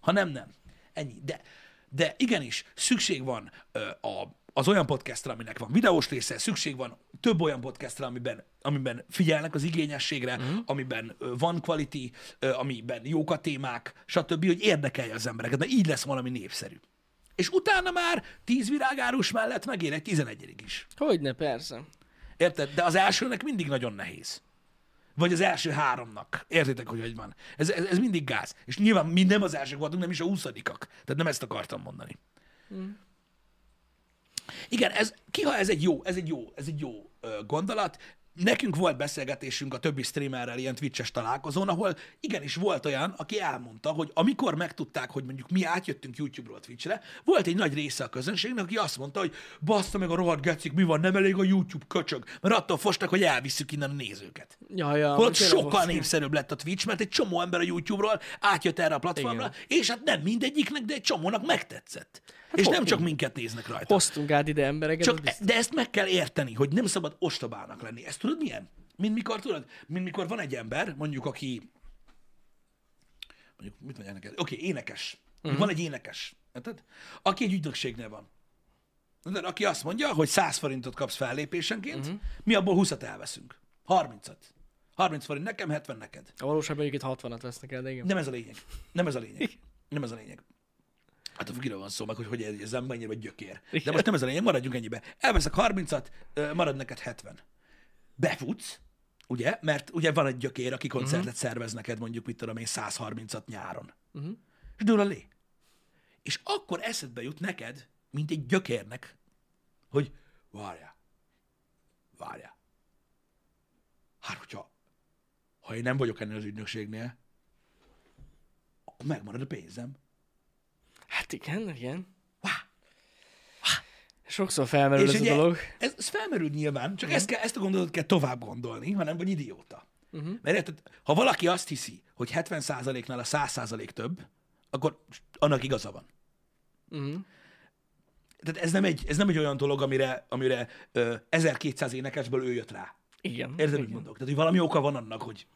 Ha nem, nem. Ennyi. De, de igenis, szükség van ö, a, az olyan podcastra, aminek van videós része, szükség van több olyan podcastra, amiben, amiben figyelnek az igényességre, uh-huh. amiben van quality, amiben jók a témák, stb., hogy érdekelje az embereket, mert így lesz valami népszerű. És utána már tíz virágárus mellett megér egy tizenegyedik is. Hogyne, persze. Érted? De az elsőnek mindig nagyon nehéz. Vagy az első háromnak. Értitek, hogy hogy van? Ez, ez, ez mindig gáz. És nyilván mi nem az elsők voltunk, nem is a huszadikak. Tehát nem ezt akartam mondani. Mm. Igen, ez, kiha ez egy jó, ez egy jó, ez egy jó gondolat. Nekünk volt beszélgetésünk a többi streamerrel ilyen Twitch-es találkozón, ahol igenis volt olyan, aki elmondta, hogy amikor megtudták, hogy mondjuk mi átjöttünk YouTube-ról Twitch-re, volt egy nagy része a közönségnek, aki azt mondta, hogy bassza meg a rohadt gecik, mi van, nem elég a YouTube köcsög, mert attól fostak, hogy elvisszük innen a nézőket. Ja, ja. Holott sokkal volt. népszerűbb lett a Twitch, mert egy csomó ember a YouTube-ról átjött erre a platformra, Igen. és hát nem mindegyiknek, de egy csomónak megtetszett. Hát és nem csak minket néznek rajta. Hoztunk át ide embereket. Csak, de ezt meg kell érteni, hogy nem szabad ostobának lenni. Ezt tudod milyen? Mint mikor, tudod, mint mikor van egy ember, mondjuk aki, mondjuk, mit mondják neked? Oké, okay, énekes. Uh-huh. Van egy énekes, érted? Aki egy ügynökségnél van. Érted? Aki azt mondja, hogy 100 forintot kapsz fellépésenként, uh-huh. mi abból 20-at elveszünk. 30-at. 30 forint nekem, 70 neked. A valóságban egyébként 60-at vesznek el, de igen. Nem ez a lényeg. Nem ez a lényeg. Nem ez a lényeg. Hát a függőről van szó, meg hogy hogy érzem, mennyire vagy gyökér. De most nem ez a lényeg, maradjunk ennyibe. Elveszek 30-at, ö, marad neked 70. Befutsz, ugye? Mert ugye van egy gyökér, aki koncertet uh-huh. szervez neked mondjuk, mit tudom én, 130-at nyáron. Uh-huh. És dől a lé. És akkor eszedbe jut neked, mint egy gyökérnek, hogy várjál, várjál. Hát, hogyha ha én nem vagyok ennél az ügynökségnél, akkor megmarad a pénzem. Hát igen, igen. Sokszor felmerül És ez ugye, a dolog. ez, ez felmerül nyilván, csak ezt, kell, ezt a gondolatot kell tovább gondolni, hanem vagy idióta. Uh-huh. Mert érted, ha valaki azt hiszi, hogy 70%-nál a 100% több, akkor annak igaza van. Uh-huh. Tehát ez nem egy, ez nem egy olyan dolog, amire, amire ö, 1200 énekesből ő jött rá. Igen. Érted, igen. mit mondok? Tehát, hogy valami oka van annak, hogy,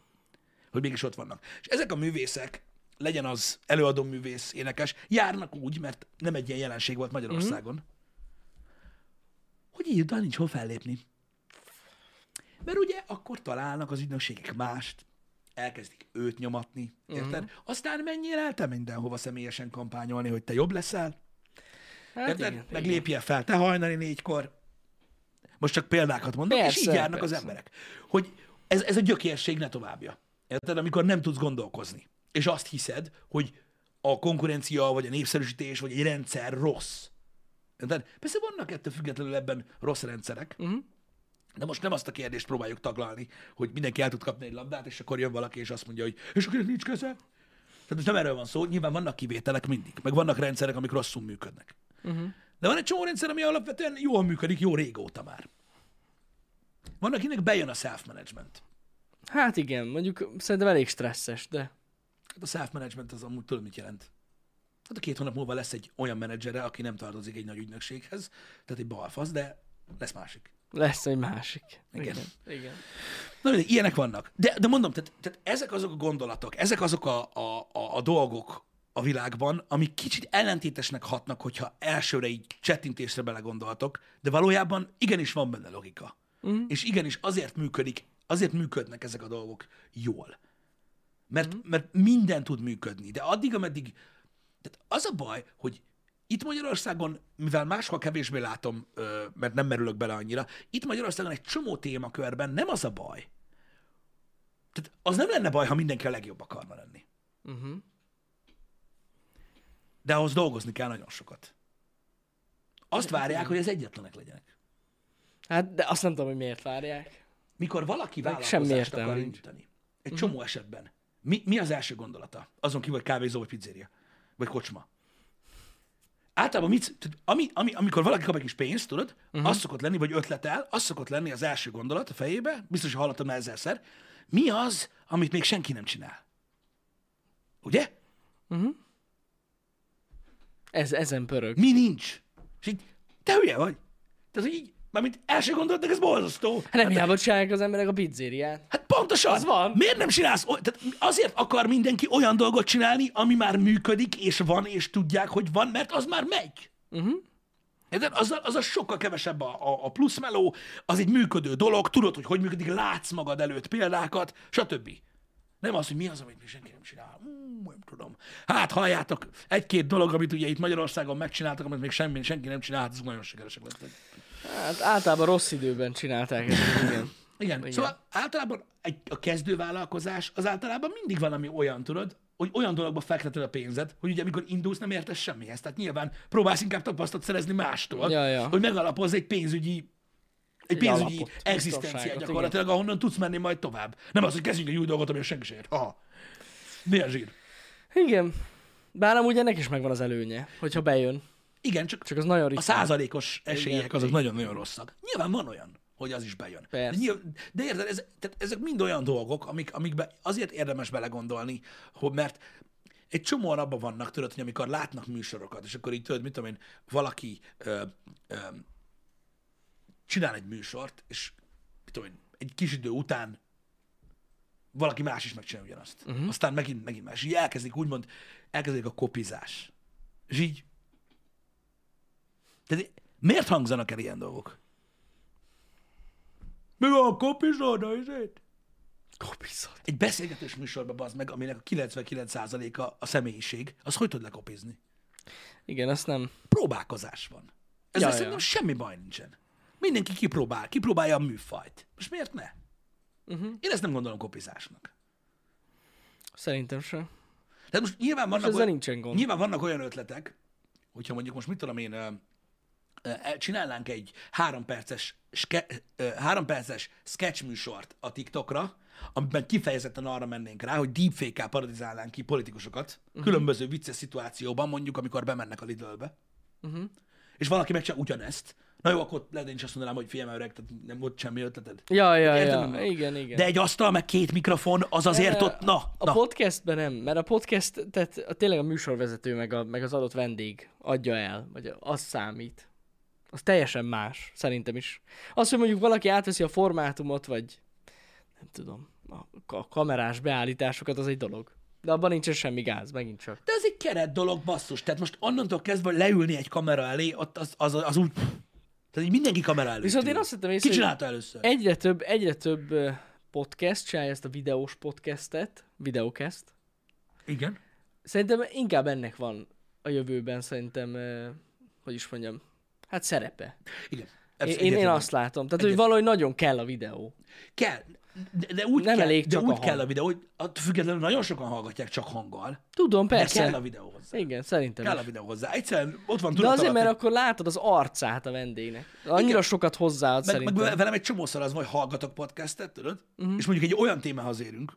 hogy mégis ott vannak. És ezek a művészek, legyen az előadó művész, énekes, járnak úgy, mert nem egy ilyen jelenség volt Magyarországon, mm-hmm. Hogy így utána nincs hol fellépni. Mert ugye akkor találnak az ügynökségek mást, elkezdik őt nyomatni, érted? Mm-hmm. Aztán menjél el te mindenhova személyesen kampányolni, hogy te jobb leszel, Hát érted? igen, Meg igen. lépjél fel te hajnali négykor. Most csak példákat mondok, és így Persze, járnak az persze. emberek. Hogy ez, ez a gyökérség ne továbbja. Érted? Amikor nem tudsz gondolkozni. És azt hiszed, hogy a konkurencia, vagy a népszerűsítés, vagy egy rendszer rossz. Érted? Persze vannak ettől függetlenül ebben rossz rendszerek, Uh-huh. de most nem azt a kérdést próbáljuk taglalni, hogy mindenki el tud kapni egy labdát, és akkor jön valaki, és azt mondja, hogy és akinek nincs keze. Tehát most nem erről van szó, nyilván vannak kivételek mindig, meg vannak rendszerek, amik rosszul működnek. Uh-huh. De van egy csomó rendszer, ami alapvetően jól működik, jó régóta már. Van, akinek bejön a self-management. Hát igen, mondjuk szerintem elég stresszes, de Hát a self-management az amúgy tudod, mit jelent. Hát a két hónap múlva lesz egy olyan menedzsere, aki nem tartozik egy nagy ügynökséghez, tehát egy balfasz, de lesz másik. Lesz egy másik. Igen. Igen. Igen. Na mindegy, ilyenek vannak. De, de mondom, tehát, tehát ezek azok a gondolatok, ezek azok a, a, a, a dolgok a világban, amik kicsit ellentétesnek hatnak, hogyha elsőre így csettintésre belegondoltok, de valójában igenis van benne logika. Mm. És igenis azért működik, azért működnek ezek a dolgok jól. Mert, mm. mert minden tud működni, de addig, ameddig... Tehát az a baj, hogy itt Magyarországon, mivel máshol kevésbé látom, mert nem merülök bele annyira, itt Magyarországon egy csomó témakörben nem az a baj. Tehát az nem lenne baj, ha mindenki a legjobb akarna lenni. Uh-huh. De ahhoz dolgozni kell nagyon sokat. Azt várják, hogy az egyetlenek legyenek. Hát, de azt nem tudom, hogy miért várják. Mikor valaki vállalkozást akar indítani, egy csomó esetben, mi, mi az első gondolata? Azon kívül, hogy kávézó vagy pizzéria? Vagy kocsma? Általában mit, tehát ami, ami, amikor valaki kap egy kis pénzt, tudod, uh-huh. az szokott lenni, vagy ötletel, az szokott lenni az első gondolat a fejébe, biztos, hogy hallottam már ezerszer, mi az, amit még senki nem csinál? Ugye? Ez, ezen pörög. Mi nincs? És így, te hülye vagy? Tehát, hogy így, mármint első gondolatnak ez borzasztó. Hát nem hiába csinálják az emberek a pizzériát. Hát pontosan. Az van. Miért nem csinálsz? Tehát azért akar mindenki olyan dolgot csinálni, ami már működik, és van, és tudják, hogy van, mert az már megy. Uh-huh. Érted? Az, az a sokkal kevesebb a, a, a pluszmeló, az egy működő dolog, tudod, hogy hogy működik, látsz magad előtt példákat, stb. Nem az, hogy mi az, amit még senki nem csinál. Mm, nem tudom. Hát halljátok, egy-két dolog, amit ugye itt Magyarországon megcsináltak, amit még semmi, senki nem csinál, hát azok nagyon sikeresek lettek. Hát általában rossz időben csinálták ezt. Igen. Igen. Igen. Szóval általában egy, a kezdővállalkozás az általában mindig valami olyan, tudod, hogy olyan dologba fekteted a pénzed, hogy ugye amikor indulsz, nem értesz semmihez. Tehát nyilván próbálsz inkább tapasztalat szerezni mástól, Ja, ja. hogy megalapozz egy pénzügyi egy pénzügyi alapot, egzisztenciát gyakorlatilag, ahonnan tudsz menni majd tovább. Nem az, hogy kezdjünk egy új dolgot, ami senki se ért. Aha. Mi a zsír? Igen. Bár amúgy ennek is megvan az előnye, hogyha bejön. Igen, csak, Csak az nagyon a ritka. százalékos esélyek Igen, azok igen. nagyon-nagyon rosszak. Nyilván van olyan, hogy az is bejön. Persze. De, nyilv- de érted, ez, tehát ezek mind olyan dolgok, amik, amikbe azért érdemes belegondolni, hogy mert egy csomóan abban vannak, tudod, hogy amikor látnak műsorokat, és akkor így tudod, mit tudom én, valaki ö, ö, csinál egy műsort, és mit tudom én, egy kis idő után valaki más is megcsinálja ugyanazt. Uh-huh. Aztán megint, megint más. Így elkezdik, úgymond, elkezdik a kopizás. És így tehát miért hangzanak el ilyen dolgok? Mi van a kopizod, a izét? Kopizat. Egy beszélgetős műsorban bazd meg, aminek a 99%-a a személyiség, az hogy tud lekopizni? Igen, azt nem. Próbálkozás van. Ezzel Ja, szerintem semmi baj nincsen. Mindenki kipróbál, kipróbálja a műfajt. Most miért ne? Uh-huh. Én ezt nem gondolom kopizásnak. Szerintem sem. Tehát most nyilván vannak, ezzel olyan, nincsen gond. nyilván vannak olyan ötletek, hogyha mondjuk most mit tudom én, csinálnánk egy három perces, ske, három perces sketch műsort a TikTokra, amiben kifejezetten arra mennénk rá, hogy deepfake-kel parodizálnánk ki politikusokat, uh-huh. különböző vicces szituációban, mondjuk amikor bemennek a Lidlbe, Uh-huh. és valaki megcsinál ugyanezt, na jó, akkor lehet én is azt mondanám, hogy figyelj öreg, tehát nem volt semmi ötleted. Ja, ja, Érted, ja. mondom? Igen, igen. De egy asztal, meg két mikrofon, az azért De ott, na, A na. podcastben nem, mert a podcast, tehát a, tényleg a műsorvezető meg, a, meg az adott vendég adja el, vagy az számít. Az teljesen más, szerintem is. Az, hogy mondjuk valaki átveszi a formátumot, vagy nem tudom, a, kamerás beállításokat, az egy dolog. De abban nincsen semmi gáz, megint csak. De az egy keret dolog, basszus. Tehát most onnantól kezdve leülni egy kamera elé, ott az, az, az úgy... Tehát így mindenki kamera előtt Viszont én azt hittem észre, Ki csinálta először? egyre több, egyre több podcast csinálja ezt a videós podcastet, videocast. Igen. Szerintem inkább ennek van a jövőben, szerintem, hogy is mondjam, hát szerepe. Igen. Én, én, azt látom. Tehát, hogy Egyet- valahogy nagyon kell a videó. Kell. De, de úgy Nem kell, elég de csak úgy a kell a videó, hogy attól függetlenül nagyon sokan hallgatják csak hanggal. Tudom, De persze. kell a videó hozzá. Igen, szerintem Kell is. a videó hozzá. Egyszerűen ott van De azért, mert hogy- akkor látod az arcát a vendégnek. Annyira Igen. sokat hozzáad meg, szerintem. meg velem egy csomószor az, hogy hallgatok podcastet, tudod? Uh-huh. És mondjuk egy olyan témához érünk,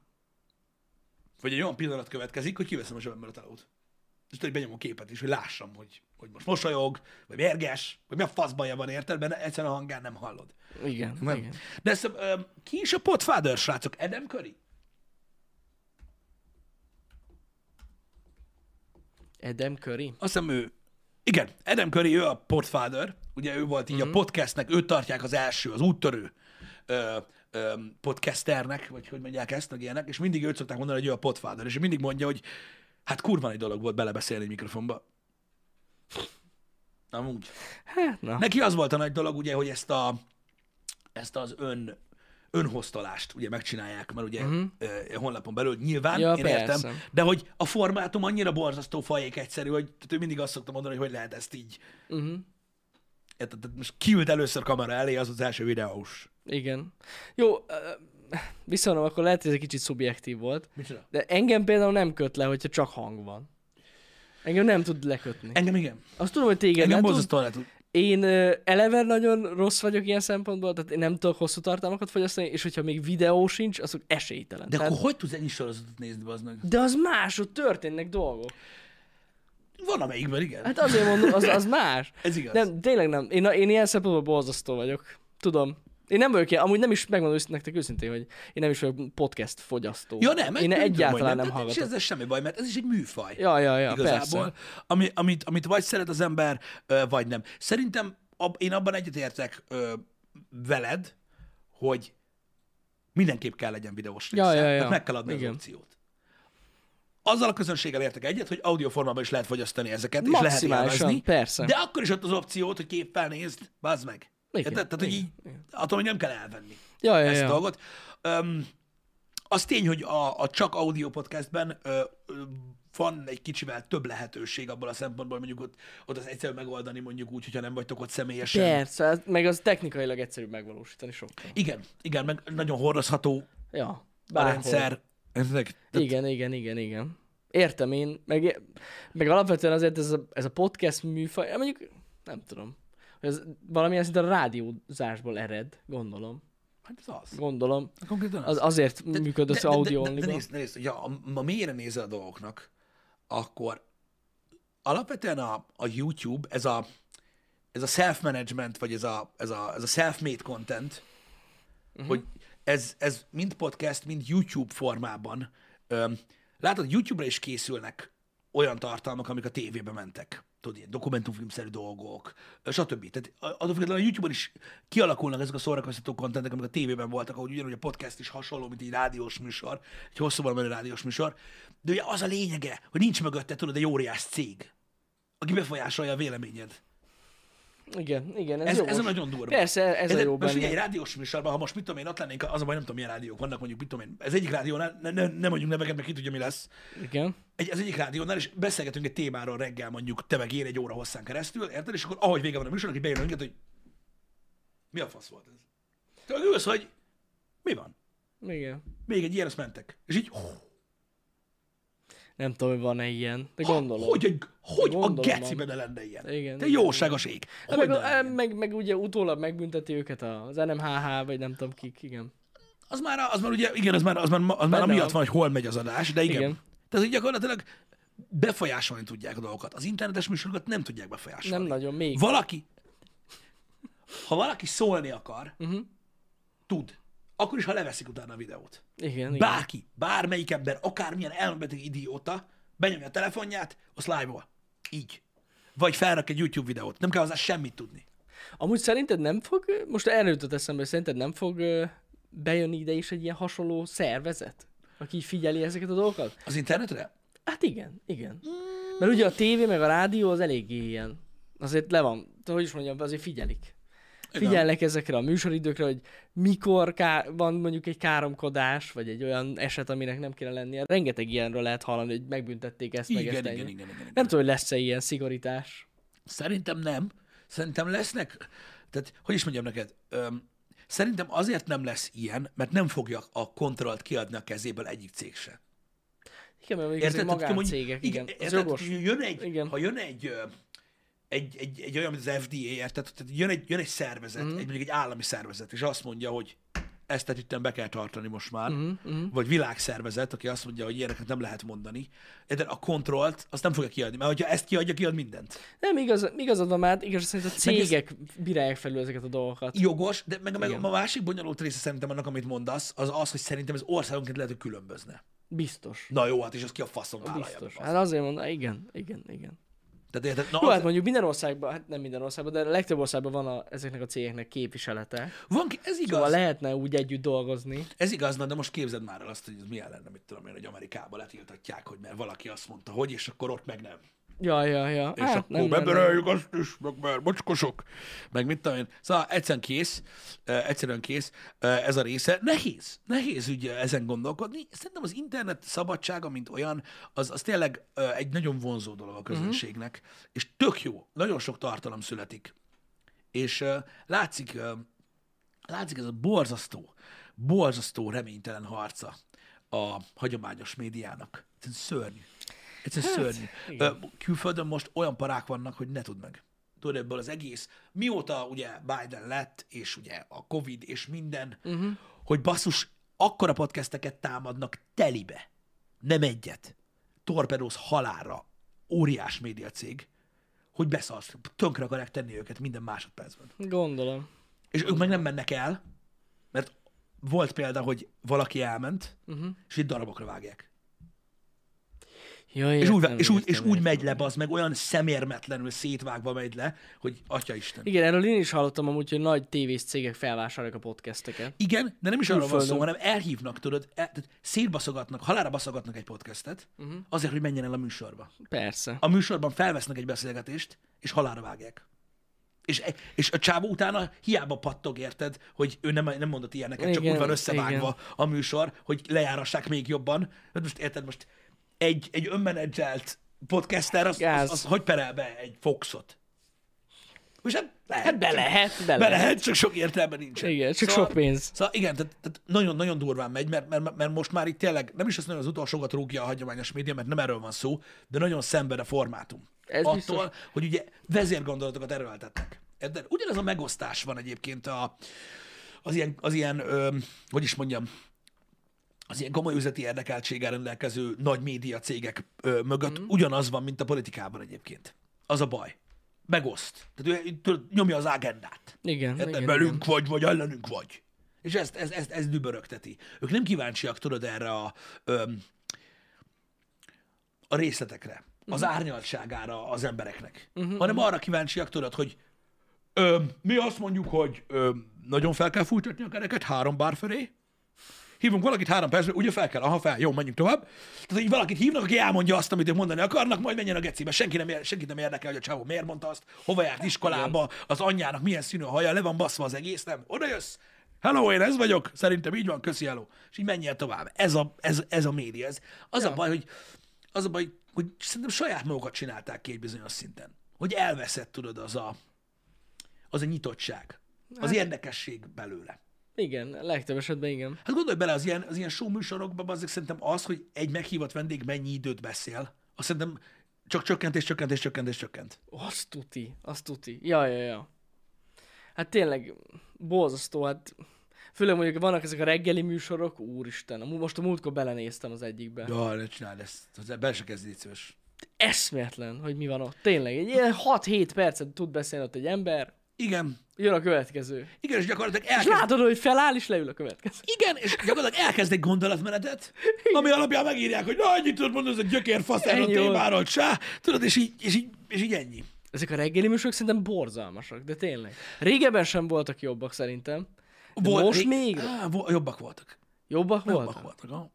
vagy egy olyan pillanat következik, hogy kiveszem a zsebemből a telót. És tudod, benyomom képet is, hogy lássam, hogy, hogy most mosolyog, vagy mérges, vagy mi a fasz baja van, érted? Mert egyszerűen a hangán nem hallod. Igen, Nem. igen. De ezt, ö, ki is a Podfather, srácok? Adam Curry? Adam Curry. Azt hiszem ő, Igen, Adam Curry, ő a podfather, ugye ő volt így Mhm. a podcastnek, őt tartják az első, az úttörő ö, ö, podcasternek, vagy hogy mondják ezt, meg ilyenek, és mindig őt szokták mondani, hogy ő a podfather, és mindig mondja, hogy hát kurva egy dolog volt belebeszélni egy mikrofonba. Amúgy. Hát, na. Neki az volt a nagy dolog, ugye, hogy ezt, a, ezt az ön, önhoztalást ugye megcsinálják, mert ugye uh-huh. a honlapon belül nyilván. Ja, én persze. értem, de hogy a formátum annyira borzasztó fajék egyszerű, hogy tehát ő mindig azt szokta mondani, hogy hogy lehet ezt így. Uh-huh. Érted? Most kiült először kamera elé, az az első videós. Igen. Jó, ö, visszanom, akkor lehet, hogy ez egy kicsit szubjektív volt, Micsoda? de engem például nem köt le, hogyha csak hang van. Engem nem tud lekötni. Engem igen. Azt tudom, hogy téged Engem borzasztóan le tud. Én ö, eleve nagyon rossz vagyok ilyen szempontból, tehát én nem tudok hosszú tartalmakat fogyasztani, és hogyha még videó sincs, az esélytelen. De Tehát, akkor hogy tudsz ennyi sorozatot nézni, az meg? de az más, ott történnek dolgok. Van amelyikben, igen. Hát azért mondom, az, az más. Ez igaz. Nem, tényleg nem. Én, én ilyen szempontból borzasztó vagyok. Tudom. Én nem vagyok ilyen, amúgy nem is megmondom nektek őszintén, hogy én nem is vagyok podcast fogyasztó. Ja, nem, Én nem egyáltalán nem hogy És hallgatok. ezzel semmi baj, mert ez is egy műfaj. Ja, ja, ja, igazából, persze. ami, amit, amit vagy szeret az ember, vagy nem. Szerintem ab, én abban egyetértek veled, hogy mindenképp kell legyen videós része. Ja, ja, ja. Meg kell adni Igen. az opciót. Azzal a közönséggel értek egyet, hogy audio formában is lehet fogyasztani ezeket, és lehet élvezni. persze. De akkor is ott az opciót, hogy képpel nézd, bazd meg. Igen, Érted? Tehát, hogy így, igen. attól, hogy nem kell elvenni Ja, ja, ezt a ja. dolgot. Um, az tény, hogy a, a csak audio podcastben ö, ö, van egy kicsivel több lehetőség abból a szempontból, mondjuk ott, ott az egyszerű megoldani mondjuk úgy, hogyha nem vagytok ott személyesen. Persze, meg az technikailag egyszerűbb megvalósítani sokkal. Igen, igen, meg nagyon hordozható Ja, a bárhol. rendszer. Ezek, Igen, igen, igen, igen. Értem én, meg, meg alapvetően azért ez a, ez a podcast műfaj, mondjuk nem tudom, ez valamilyen szinte a rádiózásból ered, gondolom. hát ez az. Gondolom. Konkrétan az. Az azért működ az audio de, de, de, only nézd, nézd, ja, a, a mélyre nézel a dolgoknak, akkor alapvetően a, a YouTube, ez a, ez a self-management, vagy ez a, ez a, ez a self-made content, uh-huh. hogy ez, ez mind podcast, mind YouTube formában. Öm, látod, YouTube-ra is készülnek olyan tartalmak, amik a tévébe mentek. Tudod, ilyen dokumentumfilmszerű dolgok, stb. Tehát attól függetlenül a YouTube-on is kialakulnak ezek a szórakoztató kontentek, amik a tévében voltak, ahogy ugyanúgy a podcast is hasonló, mint egy rádiós műsor, egy hosszúban menő rádiós műsor. De ugye az a lényege, hogy nincs mögötte, tudod, egy óriás cég, aki befolyásolja a véleményed. Igen, igen, ez, Ez, jogos. ez a nagyon durva. Persze, ez a Érted? jó Most ugye egy benne. rádiós műsorban, ha most mit tudom én, ott lennénk, az a baj, nem tudom, milyen rádiók vannak, mondjuk, mit tudom én, ez egyik rádiónál, ne, ne, ne mondjuk neveket, meg ki tudja, mi lesz. Igen. Egy, az egyik rádiónál, és beszélgetünk egy témáról reggel, mondjuk te meg én egy óra hosszán keresztül, érted? És akkor ahogy vége van a műsornak, így bejön minket, hogy mi a fasz volt ez? Te ülsz, hogy mi van? Igen. Még egy ilyen, azt mentek. És így, Nem tudom, hogy van-e ilyen, de gondolom. hogy, egy, hogy a Gondolom, gecibe ne lenne ilyen? Igen, Te igen, jóságos ég. Hát meg, lenne? meg, meg, ugye utólag megbünteti őket az NMHH, vagy nem tudom kik, igen. Az már, az már ugye, igen, az már, az már, az már amiatt van. hogy hol megy az adás, de igen. Igen. igen. Tehát, hogy gyakorlatilag befolyásolni tudják a dolgokat. Az internetes műsorokat nem tudják befolyásolni. Nem nagyon, még. Valaki, ha valaki szólni akar, Uh-huh. tud. Akkor is, ha leveszik utána a videót. Igen, igen. Bárki, bármelyik ember, akármilyen elmebeteg idióta, benyomja a telefonját, az live Így. Vagy felrak egy YouTube videót. Nem kell hozzá semmit tudni. Amúgy szerinted nem fog, most jutott eszembe, hogy szerinted nem fog bejönni ide is egy ilyen hasonló szervezet, aki így figyeli ezeket a dolgokat? Az internetre? Hát igen, igen. Mert ugye a tévé meg a rádió az eléggé ilyen. Azért le van, de hogy is mondjam, azért figyelik. Igen. Figyelnek ezekre a műsoridőkre, hogy mikor ká- van mondjuk egy káromkodás, vagy egy olyan eset, aminek nem kéne lennie. Rengeteg ilyenről lehet hallani, hogy megbüntették ezt, meg Igen, ezt. igen, ennyi. igen, igen, igen. Nem tudom, hogy lesz-e ilyen szigorítás. Szerintem nem. Szerintem lesznek, tehát hogy is mondjam neked, öm, szerintem azért nem lesz ilyen, mert nem fogja a kontrollt kiadni a kezéből egyik cég se. Igen, mert hogy magáncégek, igen. igen érted? Jön egy, Igen. Ha jön egy, egy, egy, egy olyan, mint az FDA, érted? Tehát jön egy, jön egy szervezet, mm. egy, mondjuk egy állami szervezet, és azt mondja, hogy ezt tehát itten be kell tartani most már, mhm. vagy világszervezet, aki azt mondja, hogy ilyeneket nem lehet mondani, de a kontrollt azt nem fogja kiadni, mert hogyha ezt kiadja, kiad mindent. Nem, igaz, igazad van már, igaz, szerint a cégek bírálják felül ezeket a dolgokat. Jogos, de meg, meg a másik bonyolult része szerintem annak, amit mondasz, az az, hogy szerintem ez országonként lehet, hogy különbözne. Biztos. Na jó, hát és az ki a faszon vállalja. Biztos. Hát azért mondom, igen, igen, igen. Tehát érted? Na, Jó, hát mondjuk minden országban, hát nem minden országban, de a legtöbb országban van a, ezeknek a cégeknek képviselete. van ez igaz. Szóval lehetne úgy együtt dolgozni. Ez igaz, na, de most képzeld már el azt, hogy ez milyen lenne, mit tudom én, hogy Amerikában letiltatják, hogy mert valaki azt mondta, hogy, és akkor ott meg nem. Ja, ja, ja. És hát, akkor bebereljük azt is, meg mert mocskosok, meg mit tudom én. Szóval egyszerűen kész, egyszerűen kész ez a része. Nehéz, nehéz ugye ezen gondolkodni. Szerintem az internet szabadsága, mint olyan, az, az tényleg egy nagyon vonzó dolog a közönségnek, uh-huh. és tök jó, nagyon sok tartalom születik. És látszik, látszik ez a borzasztó, borzasztó reménytelen harca a hagyományos médiának. Ez szörnyű. Egyszerűen hát, szörnyű. Ö, külföldön most olyan parák vannak, hogy ne tudd meg. Tudod, ebből az egész, mióta ugye Biden lett, és ugye a Covid, és minden, uh-huh. hogy basszus, akkora podcasteket támadnak telibe. Nem egyet. Torpedóz halára. Óriás médiacég, hogy beszarsz. Tönkre akarják tenni őket minden másodpercben. Gondolom. És ők meg nem mennek el, mert volt példa, hogy valaki elment, uh-huh. és itt darabokra vágják. Ja, És úgy, és úgy, és úgy megy le, az meg olyan szemérmetlenül szétvágva megy le, hogy atya Isten. Igen, erről én is hallottam amúgy, hogy nagy tévés cégek felvásárolják a podcasteket. Igen, de nem is arról van szó, hanem elhívnak, tudod, el, tehát szétbaszogatnak, halára baszogatnak egy podcastet, uh-huh. azért, hogy menjen el a műsorba. Persze. A műsorban felvesznek egy beszélgetést, és halára vágják. És, és a csávó utána hiába pattog, érted, hogy ő nem, nem mondott ilyeneket, csak Igen, úgy van összevágva a műsor, hogy lejárassák még jobban. Hát most érted, most egy, egy önmenedzselt podcaster, az, az, az, hogy perel be egy Foxot? Most hát lehet. Hát be lehet, be Be lehet. lehet, csak sok értelme nincsen. Igen, csak sok pénz. Szóval igen, tehát, tehát nagyon-nagyon durván megy, mert, mert, mert, most már itt tényleg nem is azt hogy az utolsókat rúgja a hagyományos média, mert nem erről van szó, de nagyon szenved a formátum. Ez Attól, biztos. hogy ugye vezérgondolatokat erőltetnek. Ugyanez a megosztás van egyébként a, az ilyen, az ilyen ö, hogy is mondjam, az ilyen komoly üzleti érdekeltséggel rendelkező nagy média cégek ö, mögött mm. ugyanaz van, mint a politikában egyébként. Az a baj. Megoszt. Tehát ő tudod, nyomja az agendát. Igen, Érted? igen, Velünk vagy, vagy ellenünk vagy. És ezt, ezt, ezt, ezt dübörögteti. Ők nem kíváncsiak, tudod, erre a, öm, a részletekre, az Mhm. árnyaltságára az embereknek, uh-huh, hanem arra kíváncsiak, tudod, hogy öm, mi azt mondjuk, hogy öm, nagyon fel kell fújtatni a kereket három bár felé, hívunk valakit három percre, ugye fel kell, aha, fel, jó, menjünk tovább. Tehát, hogy valakit hívnak, aki elmondja azt, amit ők mondani akarnak, majd menjen a gecibe. Senki nem, ér- senkit nem érdekel, hogy a csávó miért mondta azt, hova járt iskolába, az anyjának milyen színű a haja, le van baszva az egész, nem? Oda jössz, hello, én ez vagyok, szerintem így van, köszi, hello. És így menjél tovább. Ez a, ez, ez a média. Ez, az a baj, hogy az a baj, hogy szerintem saját magukat csinálták ki egy bizonyos szinten. Hogy elveszett, tudod, az a, az a nyitottság, az érdekesség belőle. Igen, legtöbb esetben igen. Hát gondolj bele, az ilyen, az ilyen show műsorokban azért szerintem az, hogy egy meghívott vendég mennyi időt beszél, azt szerintem csak csökkent és csökkent és csökkent és csökkent. Azt tuti, azt tuti. Ja, ja, ja. Hát tényleg, borzasztó, hát főleg mondjuk vannak ezek a reggeli műsorok, úristen, most a múltkor belenéztem az egyikbe. Ja, ne csináld ezt. Hozzá be se kezdj. Eszméletlen, hogy mi van ott. Tényleg, egy ilyen 6-7 percet tud beszélni ott egy ember, Igen. jön a következő. Igen, és gyakorlatilag És elkezd... látod, hogy feláll, és leül a következő. Igen, és gyakorlatilag elkezd egy gondolatmenetet, ami alapján megírják, hogy na, annyit tudod mondani, ez a gyökérfasz erről a Ennyi volt. témáról, csá, tudod, és így, és így, és így ennyi. Ezek a reggeli műsorok szerintem borzalmasak, de tényleg. Régebben sem voltak jobbak szerintem. De most rég- még Á, vo- jobbak voltak. jobbak Jobbak voltak. voltak, ha.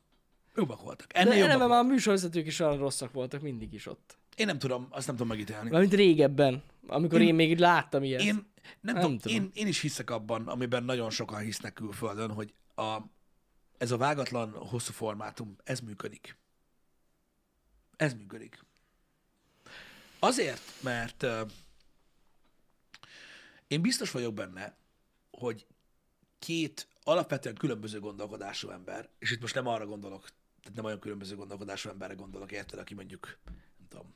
Jobbak voltak. De Ennél jobbak eleve voltak. már a műsorvezetők is olyan rosszak voltak mindig is ott. Én nem tudom, azt nem tudom megítélni. Mármint régebben, amikor én, én még láttam ilyet. Én nem, Nem tudom, tudom. Én, én is hiszek abban, amiben nagyon sokan hisznek külföldön, hogy a, ez a vágatlan, hosszú formátum, ez működik. Ez működik. Azért, mert uh, én biztos vagyok benne, hogy két alapvetően különböző gondolkodású ember, és itt most nem arra gondolok, tehát nem olyan különböző gondolkodású emberre gondolok, érted, aki mondjuk, nem tudom,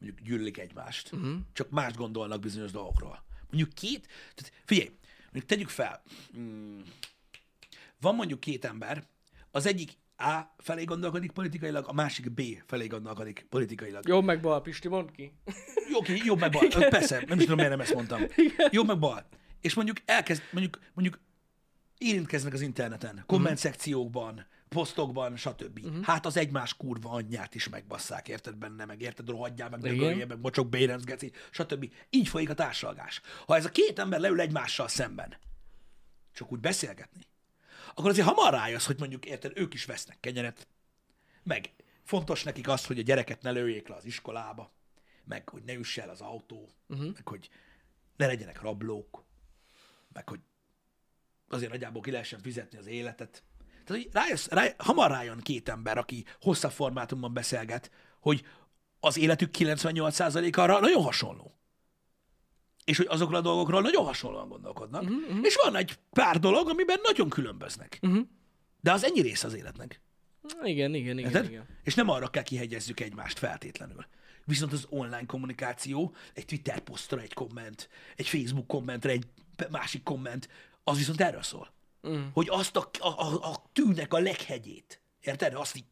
mondjuk gyűlölik egymást, uh-huh. csak más gondolnak bizonyos dolgokról. Mondjuk két, tehát figyelj, mondjuk tegyük fel, mm, van mondjuk két ember, az egyik A felé gondolkodik politikailag, a másik B felé gondolkodik politikailag. Jobb meg bal, Pisti, mondd ki. Jó, oké, jobb meg bal. Persze, nem is tudom, miért nem ezt mondtam. Jobb meg bal. És mondjuk elkezd, mondjuk, mondjuk érintkeznek az interneten, komment szekciókban, posztokban, stb. Uh-huh. Hát az egymás kurva anyját is megbasszák, érted benne, meg érted, rohadjál, meg Igen. dögöljél, meg mocsok, bérenc, geci, stb. Így folyik a társalgás. Ha ez a két ember leül egymással szemben, csak úgy beszélgetni, akkor azért hamar rájössz, hogy mondjuk, érted, ők is vesznek kenyeret, meg fontos nekik az, hogy a gyereket ne lőjék le az iskolába, meg hogy ne üsse el az autó, uh-huh. meg hogy ne legyenek rablók, meg hogy azért nagyjából ki lehessen fizetni az életet. Tehát, hogy rájössz, rá, hamar rájön két ember, aki hosszabb formátumban beszélget, hogy az életük 98%-a arra nagyon hasonló. És hogy azokról a dolgokról nagyon hasonlóan gondolkodnak. Uh-huh. És van egy pár dolog, amiben nagyon különböznek. Uh-huh. De az ennyi része az életnek. Igen, igen, igen, Érted? igen. És nem arra kell kihegyezzük egymást feltétlenül. Viszont az online kommunikáció, egy Twitter posztra egy komment, egy Facebook kommentre egy másik komment, az viszont erről szól. Mm. Hogy azt a, a, a, a tűnek a leghegyét, érted? Azt így,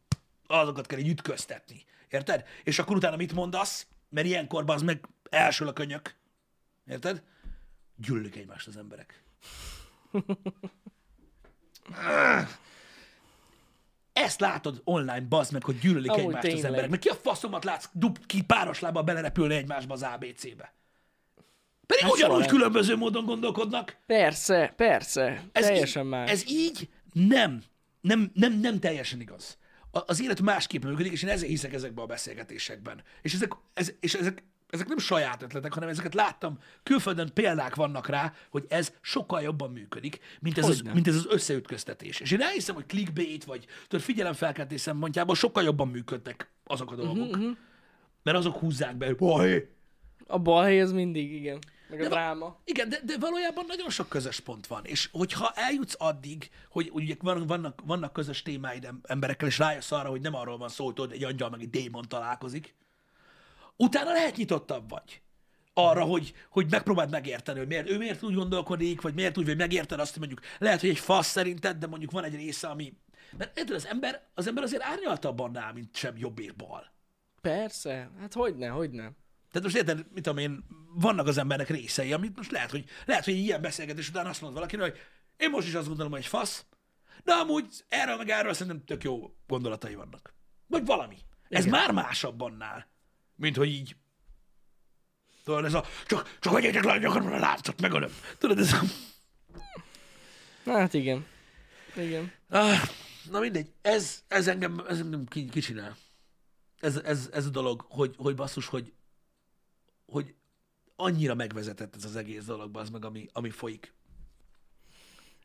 azokat kell így ütköztetni. Érted? És akkor utána mit mondasz? Mert ilyenkor az meg elsül a könyök. Érted? Gyűlölik egymást az emberek. Ezt látod online, bazd meg, hogy gyűlölik Amúgy egymást az tényleg. emberek. Mert ki a faszomat látsz dub ki páros lábbal belerepülni egymásba az ABC-be? Pedig Hát hát soha ugyanúgy nem. különböző módon gondolkodnak. Persze, persze. Ez Teljesen így, más. Ez így nem, nem, nem, nem teljesen igaz. A- Az élet másképp működik, és én ezért hiszek ezekben a beszélgetésekben. És ezek, ez, és ezek, ezek nem saját ötletek, hanem ezeket láttam. Külföldön példák vannak rá, hogy ez sokkal jobban működik, mint ez, az, mint ez az összeütköztetés. És én elhiszem, hogy clickbait, vagy tudod, figyelemfelkeltés szempontjából sokkal jobban működnek azok a dolgok. Uh-huh. Mert azok húzzák be, hogy A balhely az mindig, igen. Meg a De dráma. Igen, de, de valójában nagyon sok közös pont van, és hogyha eljutsz addig, hogy ugye van- vannak, vannak közös témáid em- emberekkel, és rájössz arra, hogy nem arról van szó, hogy egy angyal meg egy démon találkozik, utána lehet nyitottabb vagy arra, hogy, hogy megpróbáld megérteni, hogy miért, ő miért úgy gondolkodik, vagy miért úgy, vagy megérted azt, hogy mondjuk lehet, hogy egy fasz szerinted, de mondjuk van egy része, ami... Mert érted, az ember, az ember azért árnyaltabb annál, mint sem jobb és bal. Persze. Hát hogyne, hogyne. Tehát most érted, mit tudom én, vannak az embernek részei, amit most lehet, hogy, lehet, hogy ilyen beszélgetés után azt mond valakinek, hogy én most is azt gondolom, hogy egy fasz, de amúgy erről meg erről szerintem tök jó gondolatai vannak. Vagy valami. Ez Igen. már másabb annál, mint hogy így Tudod, ez a, csak, csak vegyétek le nyakamra a láncot, megölöm. Tudod, ez a... Hát igen. Igen. Ah, na mindegy, ez, ez engem, ez engem ki, kicsinál. Ez, ez, ez a dolog, hogy, hogy basszus, hogy, hogy annyira megvezetett ez az egész dolog, az meg, ami, ami folyik.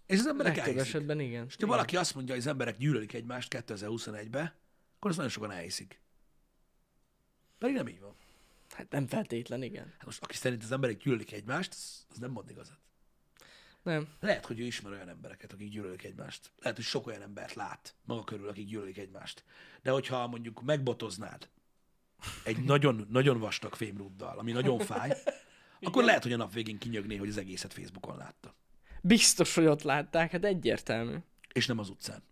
És az emberek Legtöbb elhiszik. esetben igen. És ha valaki azt mondja, hogy az emberek gyűlölik egymást 2021-be, akkor azt nagyon sokan elhiszik. Pedig nem így van. Hát nem feltétlen, igen. Hát most aki szerint az emberek gyűlölik egymást, az, az nem mond igazat. Nem. Lehet, hogy ő ismer olyan embereket, akik gyűlölik egymást. Lehet, hogy sok olyan embert lát maga körül, akik gyűlölik egymást. De hogyha mondjuk megbotoznád egy nagyon, nagyon vastag fémrúddal, ami nagyon fáj, akkor lehet, hogy a nap végén kinyögné, hogy az egészet Facebookon látta. Biztos, hogy ott látták, hát egyértelmű. És nem az utcán.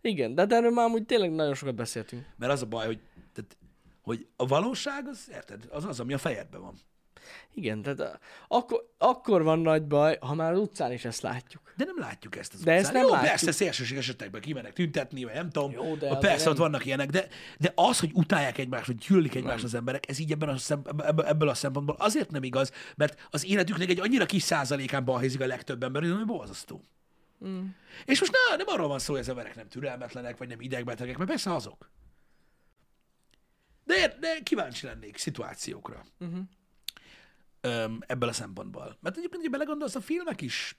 Igen, de, de erről már amúgy tényleg nagyon sokat beszéltünk. Mert az a baj, hogy, tehát, hogy a valóság, az, érted, az az, ami a fejedben van. Igen, tehát a- akkor, akkor van nagy baj, ha már az utcán is ezt látjuk. De nem látjuk ezt az De utcán. ezt nem Jó, látjuk. persze, szélsőséges esetekben kimennek tüntetni, vagy nem tudom. Jó, de persze, nem- ott vannak ilyenek, de, de az, hogy utálják egymást, vagy gyűlölik egymást az emberek, ez így ebben a szem, ebből, a szempontból azért nem igaz, mert az életüknek egy annyira kis százalékán balhézik a legtöbb ember, hogy borzasztó. Mm. És most na, nem arról van szó, hogy az emberek nem türelmetlenek, vagy nem idegbetegek, mert persze azok. De, de kíváncsi lennék szituációkra. Uh-huh. Ebből a szempontból. Mert egyébként, hogy belegondolsz, a filmek is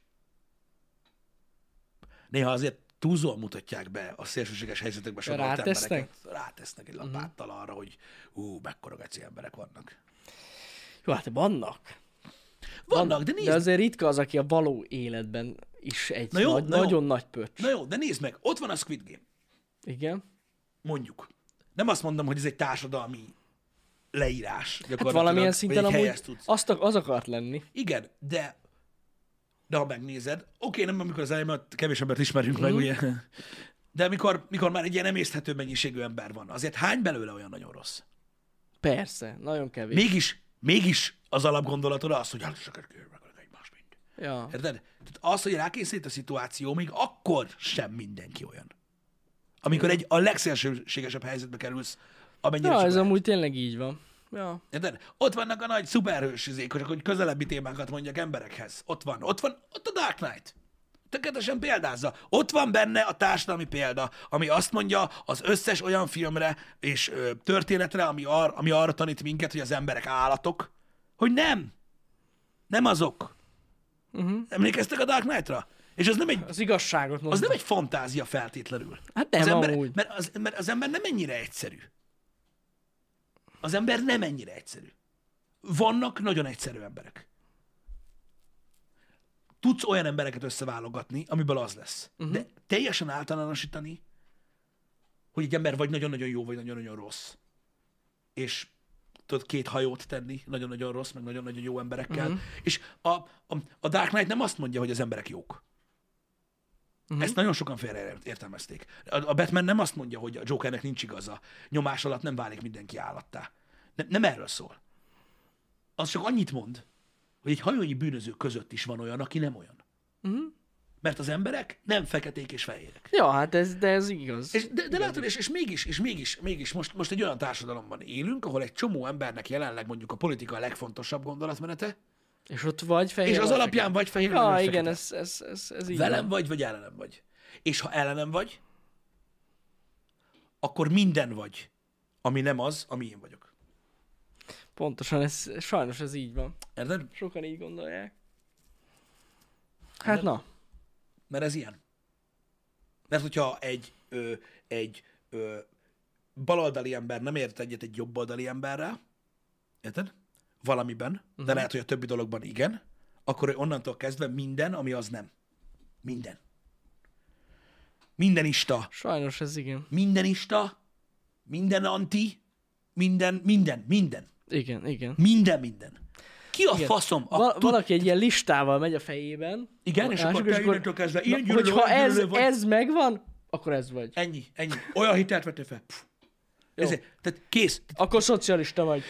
néha azért túlzóan mutatják be a szélsőséges helyzetekben sodort Rátesznek? embereket. Rátesznek egy lapáttal arra, hogy ú, mekkora geci emberek vannak. Jó, hát vannak. Vannak, de nézd, De azért ritka az, aki a való életben is egy Na jó, nagy, na jó. nagyon nagy pöcs. na jó, de nézd meg, ott van a Squid Game, Igen. mondjuk. Nem azt mondom, hogy ez egy társadalmi leírás. Hát valamilyen szinten amúgy azt, az akart lenni. Igen, de de ha megnézed, oké, nem amikor az elején, kevés embert ismerünk mm. meg, ugye, de mikor, mikor már egy ilyen emészthető mennyiségű ember van, azért hány belőle olyan nagyon rossz? Persze, nagyon kevés. Mégis, mégis az alapgondolatod az, hogy hát meg egymást mind. Ja. Érted? Tehát az, hogy rákészít a szituáció, még akkor sem mindenki olyan. Amikor egy a legszélsőségesebb helyzetbe kerülsz, amennyire Ja, ez lehet. amúgy tényleg így van. Ja. Érted? Ott vannak a nagy szuperhős izék, hogy hogy közelebbi témákat mondjak emberekhez. Ott van, ott van, ott a Dark Knight. Tökéletesen példázza. Ott van benne a társadalmi példa, ami azt mondja az összes olyan filmre és ö, történetre, ami, ar, ami arra tanít minket, hogy az emberek állatok, hogy nem. Nem azok. Uh-huh. Emlékeztek a Dark Knight-ra? És az nem egy, Az igazságot mondom. az nem egy fantázia feltétlenül. Hát nem az ember, amúgy. mert, az, mert az ember nem ennyire egyszerű. Az ember nem ennyire egyszerű. Vannak nagyon egyszerű emberek. Tudsz olyan embereket összeválogatni, amiből az lesz. Uh-huh. De teljesen általánosítani, hogy egy ember vagy nagyon-nagyon jó, vagy nagyon-nagyon rossz. És tudod két hajót tenni, nagyon-nagyon rossz, meg nagyon-nagyon jó emberekkel. Uh-huh. És a, a, a Dark Knight nem azt mondja, hogy az emberek jók. Uh-huh. Ezt nagyon sokan félre értelmezték. A, Batman nem azt mondja, hogy a Jokernek nincs igaza. Nyomás alatt nem válik mindenki állattá. Nem, nem erről szól. Az csak annyit mond, hogy egy hajónyi bűnöző között is van olyan, aki nem olyan. Mhm. Mert az emberek nem feketék és fehérek. Ja, hát ez, de ez igaz. És, de, de látod, és, és mégis, és mégis, mégis most, most egy olyan társadalomban élünk, ahol egy csomó embernek jelenleg mondjuk a politika a legfontosabb gondolatmenete, És ott vagy fehér. és az alapján vagy fehér, fekete. vagy Ja, fekete. igen, ez, ez, ez, ez így Velem van. vagy, vagy ellenem vagy. És ha ellenem vagy, akkor minden vagy, ami nem az, ami én vagyok. Pontosan, ez, sajnos ez így van. Érted? Sokan így gondolják. Hát na. Mert ez ilyen. Mert hogyha egy, ö, egy ö, baloldali ember nem ért egyet egy jobboldali emberrel, érted? Valamiben, uh-huh. Mhm. de lehet, hogy a többi dologban igen, akkor onnantól kezdve minden, ami az nem. Minden. Mindenista. Sajnos ez igen. Mindenista. Minden anti. Minden, minden, minden. Igen, igen. Minden, minden. Ki a igen. faszom? A, Val- valaki egy ilyen listával megy a fejében. igen, és akkor te innentől kezdve ilyen gyűlölő, hogyha olyan ez, gyűlölő vagy. ez megvan, akkor ez vagy. Ennyi, ennyi. Olyan hitelt vettél fel. Ezért, tehát kész. Akkor szocialista vagy.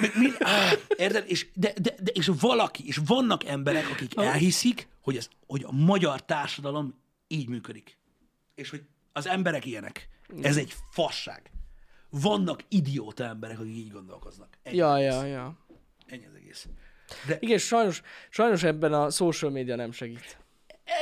Mi, mi, áh, érted? És, de, de, de, és valaki, és vannak emberek, akik elhiszik, hogy, ez, hogy a magyar társadalom így működik. És hogy az emberek ilyenek. Ez egy fasság. Vannak idióta emberek, akik így gondolkoznak. Ennyi, Ja, ja, ja. Ennyi az egész. De Igen, sajnos, sajnos ebben a social media nem segít.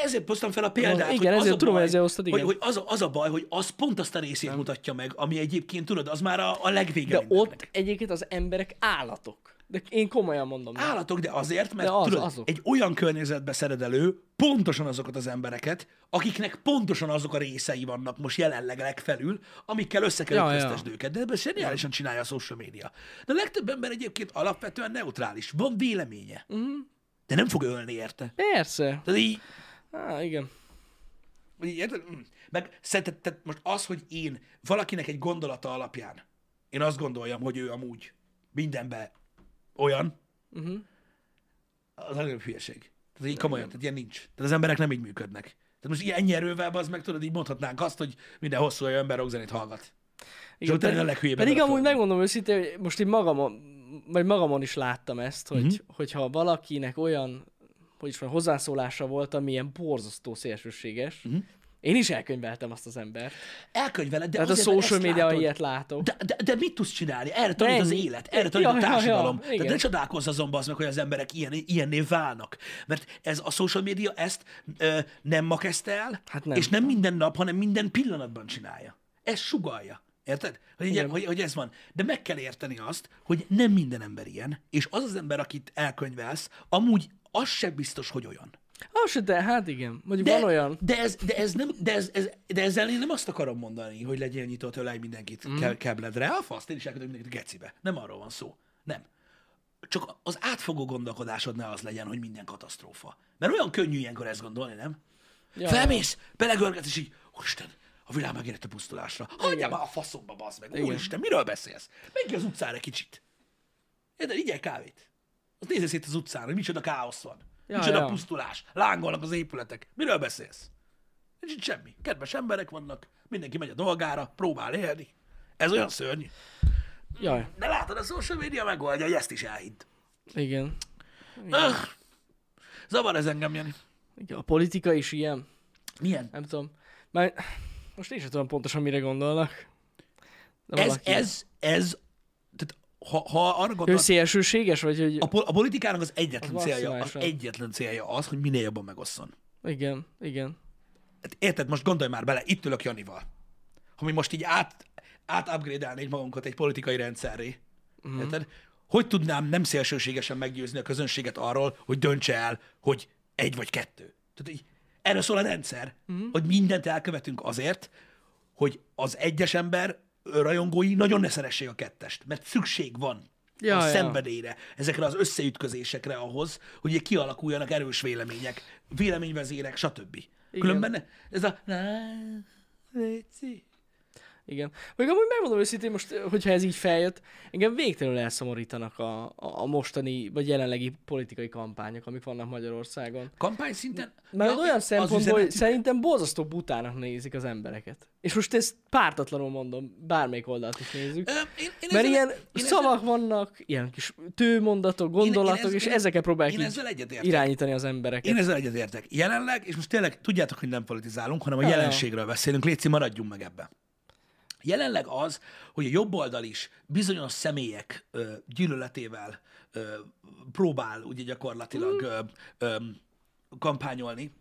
Ezért hoztam fel a példát, Igen, hogy az ezért a tudom, baj, ezért hoztad, igen. Hogy, hogy az, a, az a baj, hogy az pont azt a részét nem. mutatja meg, ami egyébként, tudod, az már a, a legvége De mindennek. ott egyébként az emberek állatok. De én komolyan mondom. Állatok, de azért, mert De az- tudod, azok. egy olyan környezetbe szeded elő pontosan azokat az embereket, akiknek pontosan azok a részei vannak most jelenleg legfelül, amikkel össze kell Ja, ja. őket. De ebben zseniálisan csinálja a social media. De a legtöbb ember egyébként alapvetően neutrális. Van véleménye. Uh-huh. De nem fog ölni érte. Persze. Tehát így, Á, igen. Vagy így, érted? Mm. Meg szerinted tehát most az, hogy én valakinek egy gondolata alapján, én azt gondoljam, hogy ő amúgy mindenben olyan, Uh-huh. az a legnagyobb hülyeség. Tehát így komolyan, tehát ilyen nincs. Tehát az emberek nem így működnek. Tehát most ilyen ennyi erővel, az meg tudod, így mondhatnánk azt, hogy minden hosszú olyan ember rockzenét hallgat. És utána a leghülyébb Pedig amúgy megmondom őszintén, hogy most így magamon, vagy magamon is láttam ezt, hogy, Mhm. hogyha valakinek olyan, hogy is van, hozzászólása volt, ami ilyen borzasztó szélsőséges, Mhm. én is elkönyveltem azt az embert. Elkönyveled, de Tehát a social látod. ilyet látok. De, de, de mit tudsz csinálni? Erre tanít az élet, erre Ja, tanít a ja, ja, társadalom. Tehát ne csodálkozz azon, az meg, hogy az emberek ilyen, ilyenné válnak. Mert ez a social media ezt ö, nem ma kezdte el, Hát nem. és nem minden nap, hanem minden pillanatban csinálja. Ez sugalja. Érted? Hogy, Igen. hogy, hogy ez van. De meg kell érteni azt, hogy nem minden ember ilyen, és az az ember, akit elkönyvelsz, amúgy az sem biztos, hogy olyan. Se, de hát igen. Mondjuk De, van olyan. de, ez, de, ez nem, de, ez, ez, de ezzel én nem azt akarom mondani, hogy legyen nyitott ölej mindenkit mm. kebledre. A faszt, én is elkötök mindenkit gecibe. Nem arról van szó. Nem. Csak az átfogó gondolkodásod ne az legyen, hogy minden katasztrófa. Mert olyan könnyű ilyenkor ezt gondolni, nem? Ja, Felmész, belegörgetsz, és így, úristen, a világ megérett a pusztulásra. Hagyjál már a faszomba, bazd meg. Igen. Úristen, miről beszélsz? Menj ki az utcára egy kicsit. Érted, igyel kávét. Az nézze szét az utcán, hogy micsoda káosz van. Ja, micsoda ja. pusztulás. Lángolnak az épületek. Miről beszélsz? Nincs itt semmi. Kedves emberek vannak, mindenki megy a dolgára, próbál élni. Ez olyan szörnyű. Jaj, De látod, a social media megoldja, hogy ezt is elhidd. igen. Öh, zavar ez engem, Jani. igen. A politika is ilyen. Milyen? Nem tudom. Már Most én sem tudom pontosan, mire gondolnak. De Ez, valaki- ez, ez, ha, ha arra Ő szélsőséges, vagy hogy... a, pol- a politikának az egyetlen Az célja, az egyetlen célja az, hogy minél jobban megosszon. Igen, igen. Hát érted, most gondolj már bele, itt ülök Janival. Ha mi most így át, át upgrade magunkat egy politikai rendszerré, mm. érted? Hogy tudnám nem szélsőségesen meggyőzni a közönséget arról, hogy döntse el, hogy egy vagy kettő? Tehát így, erről szól a rendszer, mm. hogy mindent elkövetünk azért, hogy az egyes ember rajongói nagyon ne szeressék a kettest, mert szükség van Ja, a ja. szenvedélyre, ezekre az összeütközésekre ahhoz, hogy kialakuljanak erős vélemények, véleményvezérek, stb. Különben ez a... Léci. Igen. Még amúgy megmondom őszintén most, hogyha ez így feljött, engem végtelenül elszomorítanak a, a, a mostani, vagy jelenlegi politikai kampányok, amik vannak Magyarországon. Kampány szinten... Mert Ja, olyan szempontból, hogy üzenet- szerintem borzasztó butának nézik az embereket. És most ezt pártatlanul mondom, bármelyik oldalt is nézzük. Ö, én, én Mert ezzel- ilyen én szavak vannak, ilyen kis tőmondatok, gondolatok, ez- és én- ezeket próbálják Én ezzel irányítani az embereket. Én ezzel egyetértek. Jelenleg, és most tényleg tudjátok, hogy nem politizálunk, hanem a Ja, ja. jelenségről beszélünk, Léci, maradjunk meg ebbe. Jelenleg az, hogy a jobb oldal is bizonyos személyek ö, gyűlöletével ö, próbál ugye gyakorlatilag ö, ö, kampányolni,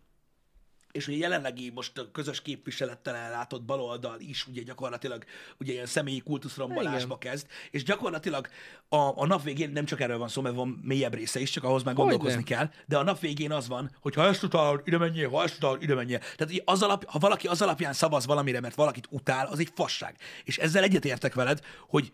és ugye jelenlegi most a közös képviselettel ellátott baloldal is ugye gyakorlatilag ugye ilyen személyi kultuszrombolásba kezd, és gyakorlatilag a, a nap végén nem csak erről van szó, mert van mélyebb része is, csak ahhoz már Hogyne. gondolkozni kell, de a nap végén az van, hogy ha ezt utálod, ide menjél, ha ezt utálod, ide menjél. Tehát az alap, ha valaki az alapján szavaz valamire, mert valakit utál, az egy fasság. És ezzel egyetértek veled, hogy,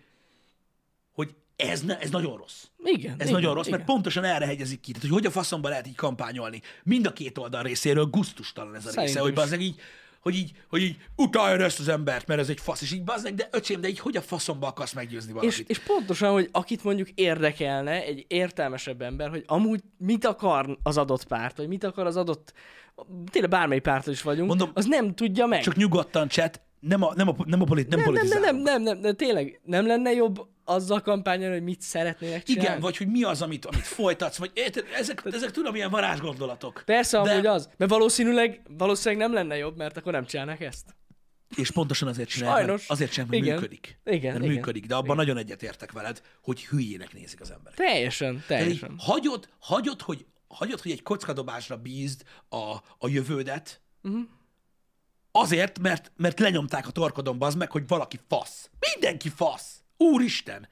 hogy ez, ne, ez nagyon rossz. Igen. Ez igen, nagyon rossz, igen. mert pontosan erre hegyezik ki. Tehát, hogy hogy a faszomba lehet így kampányolni. Mind a két oldal részéről gusztustalan ez a része, Szerintem hogy is. bazdmeg így, hogy így, hogy így utáljad ezt az embert, mert ez egy fasz, és így bazdmeg, de öcsém, de így hogy a faszomba akarsz meggyőzni valakit? És, és pontosan, hogy akit mondjuk érdekelne, egy értelmesebb ember, hogy amúgy mit akar az adott párt, vagy mit akar az adott, tényleg bármely pártól is vagyunk, Mondom, az nem tudja meg. Csak nyugodtan, chat, nem a, nem a, nem a polit, nem, nem, nem, nem, nem, nem, nem, tényleg nem lenne jobb azzal kampányolni, hogy mit szeretnének csinálni? Igen, vagy hogy mi az, amit, amit folytatsz, vagy ezek, ezek tudom, ilyen varázsgondolatok. Persze, de- amúgy az. Mert valószínűleg, valószínűleg nem lenne jobb, mert akkor nem csinálnak ezt. És pontosan azért csinálják, mert Sajnos. azért sem, mert Igen. működik. Igen, mert igen. működik, de abban nagyon egyetértek veled, hogy hülyének nézik az emberek. Teljesen, Tehát teljesen. hagyod, hagyod, hogy, hagyod, hogy egy kockadobásra bízd a, a jövődet, uh-huh. Azért, mert, mert lenyomták a torkodon bazd meg, hogy valaki fasz. Mindenki fasz. Úristen!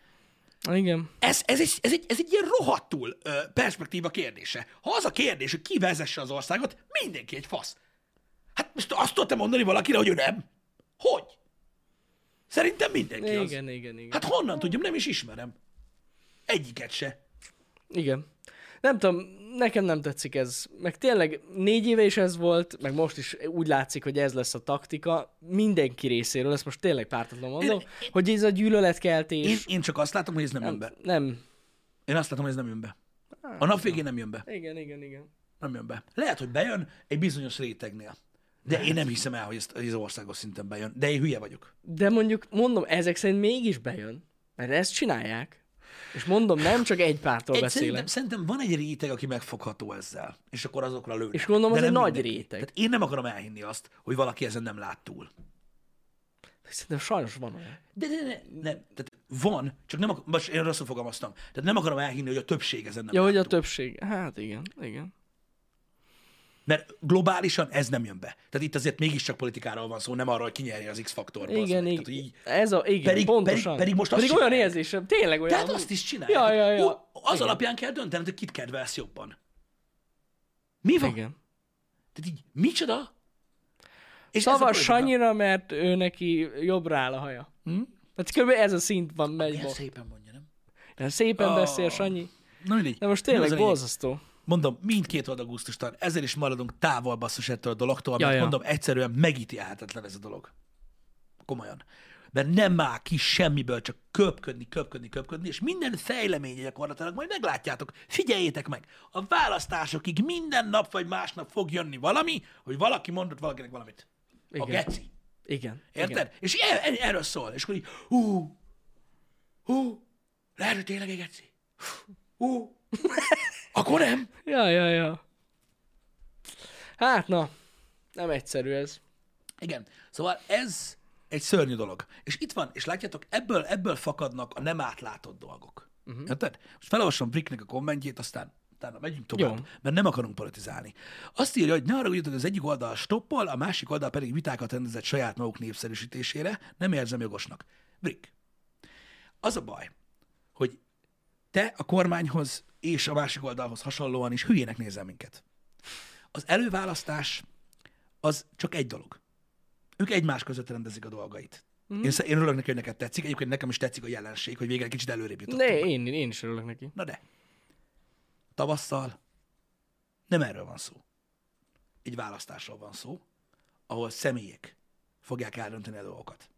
Igen. Ez, ez, egy, ez, egy, ez egy ilyen rohadtul ö, perspektíva kérdése. Ha az a kérdés, hogy ki vezesse az országot, mindenki egy fasz. Hát most azt tudtam mondani valakire, hogy ő nem. Hogy? Szerintem mindenki az. Igen, igen, igen. Hát honnan tudjam, nem is ismerem. Egyiket se. Igen. Nem tudom, nekem nem tetszik ez. Meg tényleg négy éve is ez volt, meg most is úgy látszik, hogy ez lesz a taktika mindenki részéről, ezt most tényleg pártatlan mondom, Én- hogy ez a gyűlöletkeltés. Én, én csak azt látom, hogy ez nem, jön be. nem. Én azt látom, hogy ez nem jön be. A nap végén nem jön be. Igen, igen, igen. Nem jön be. Lehet, hogy bejön egy bizonyos rétegnél. De én nem hiszem el, hogy ez, hogy ez országos szinten bejön. De én hülye vagyok. De mondjuk, mondom, ezek szerint mégis bejön, mert ezt csinálják. És mondom, nem csak egy pártól Egy, beszélek. szerintem, szerintem van egy réteg, aki megfogható ezzel, és akkor azokra lőnek. És gondolom, De az egy nem nagy mindenki. réteg. Tehát én nem akarom elhinni azt, hogy valaki ezen nem lát túl. Szerintem sajnos van olyan. De ne, ne, ne, tehát van, csak nem akar, most én rosszul fogalmaztam. Tehát nem akarom elhinni, hogy a többség ezen nem Ja, lát hogy a túl. többség. Hát igen, igen. Mert globálisan ez nem jön be. Tehát itt azért mégiscsak politikáról van szó, nem arról, hogy kinyerje az X-faktorba. Igen, Tehát, igen. hogy így, Ez a, igen, Pedig- pontosan. pedig- pedig most azt pedig olyan csinálják. érzésem, tényleg olyan. tehát azt is csinálják. Ja, ja, ja. Ú, Az Igen. alapján kell döntened, hogy kit kedvelsz jobban. Mi van? Igen. Tehát így, micsoda? És Szavas. Sanyira, mert ő neki jobbra áll a haja. Hm? Hát kb. ez a szint van, megy Milyen most. szépen mondja, nem? De szépen Ah. beszél Sanyi. Na mindegy. De most tényleg borzasztó. Mondom, mindkét oldal gusztustalan. Ezzel is maradunk távol basszus ettől a dologtól, mert Ja, ja. mondom, egyszerűen megítélhetetlen ez a dolog. Komolyan. Mert nem áll ki semmiből, csak köpködni, köpködni, köpködni, és minden fejleménye gyakorlatilag majd meglátjátok. Figyeljétek meg, a választásokig minden nap vagy másnap fog jönni valami, hogy valaki mondott valakinek valamit. A Igen. geci. Igen. Érted? Igen. És er, erről szól. És akkor így, hú, hú, lehet, hogy tényleg egy geci. Hú, akkor nem. Ja, ja, ja. Hát na, nem egyszerű ez. Igen. Szóval ez egy szörnyű dolog. És itt van, és látjátok, ebből, ebből fakadnak a nem átlátott dolgok. Uh-huh. Érted? Most felolvasom Bricknek a kommentjét, aztán utána megyünk tovább, Jó. mert nem akarunk politizálni. Azt írja, hogy ne arra hogy az egyik oldal stoppol, a másik oldal pedig vitákat rendezett saját maguk népszerűsítésére, nem érzem jogosnak. Brick, az a baj, hogy te a kormányhoz és a másik oldalhoz hasonlóan is hülyének nézel minket. Az előválasztás az csak egy dolog. Ők egymás között rendezik a dolgait. Mm. Én, én örülök neki, hogy neked tetszik. Egyébként nekem is tetszik a jelenség, hogy végre egy kicsit előrébb jutottunk. Ne, én, én is örülök neki. Na de. Tavasszal nem erről van szó. Egy választásról van szó, ahol személyek fogják eldönteni a dolgokat.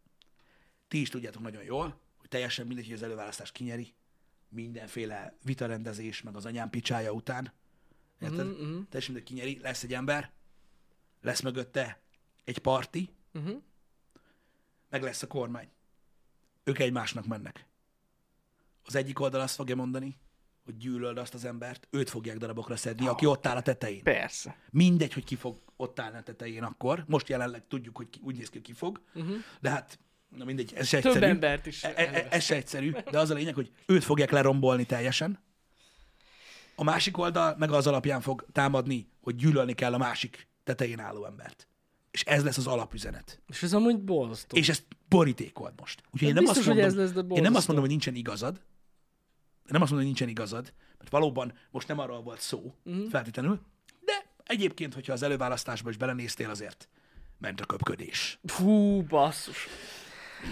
Ti is tudjátok nagyon jól, hogy teljesen mindegy, hogy az előválasztás kinyeri, mindenféle vitarendezés, meg az anyám picsája után. Érted? Mhm, mhm. Teljesen mindegy, kinyeri, lesz egy ember, lesz mögötte egy parti, Uh-huh. meg lesz a kormány. Ők egymásnak mennek. Az egyik oldal azt fogja mondani, hogy gyűlöld azt az embert, őt fogják darabokra szedni, aki ott áll a tetején. Persze. Mindegy, hogy ki fog ott állni a tetején akkor. Most jelenleg tudjuk, hogy ki, úgy néz ki, hogy ki fog, Uh-huh. de hát, na mindegy, ez se Több egyszerű. embert is. E- e- ez se egyszerű, de az a lényeg, hogy őt fogják lerombolni teljesen. A másik oldal meg az alapján fog támadni, hogy gyűlölni kell a másik tetején álló embert. És ez lesz az alapüzenet. És ez amúgy borzasztó. És ezt borítékolt most. Úgyhogy én nem, biztos, azt hogy mondom, ez lesz, de én nem azt mondom, hogy nincsen igazad. Nem azt mondom, hogy nincsen igazad, mert valóban most nem arról volt szó mm. feltétlenül, de egyébként, hogyha az előválasztásba is belenéztél, azért ment a köpködés. Fú, basszus.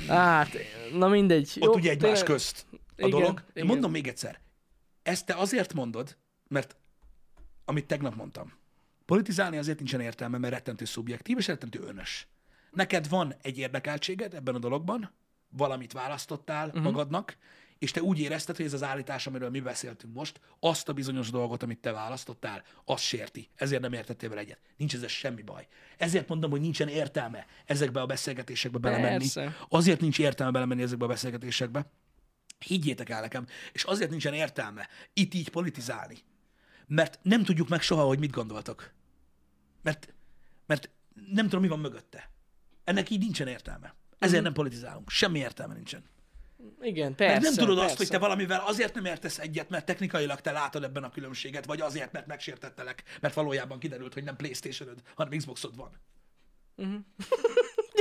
Hát, na mindegy. Ott ugye egymás közt a Igen, dolog. Igen. mondom még egyszer, ezt te azért mondod, mert amit tegnap mondtam, politizálni azért nincsen értelme, mert rettentő szubjektív és rettentő önös. Neked van egy érdekeltséged ebben a dologban, valamit választottál uh-huh. magadnak, és te úgy érezted, hogy ez az állítás, amiről mi beszéltünk most, azt a bizonyos dolgot, amit te választottál, azt sérti. Ezért nem értettél vele egyet. Nincs ezzel semmi baj. Ezért mondom, hogy nincsen értelme ezekbe a beszélgetésekbe belemenni. Persze. Azért nincs értelme belemenni ezekbe a beszélgetésekbe. Higgyétek el nekem. És azért nincsen értelme itt így politizálni. Mert nem tudjuk meg soha, hogy mit gondoltok. Mert, mert nem tudom, mi van mögötte. Ennek így nincsen értelme. Ezért nem politizálunk. Semmi értelme nincsen. Igen, persze. Mert nem tudod persze. azt, hogy te valamivel azért nem értesz egyet, mert technikailag te látod ebben a különbséget, vagy azért, mert megsértettelek, mert valójában kiderült, hogy nem playstation hanem Xboxod van.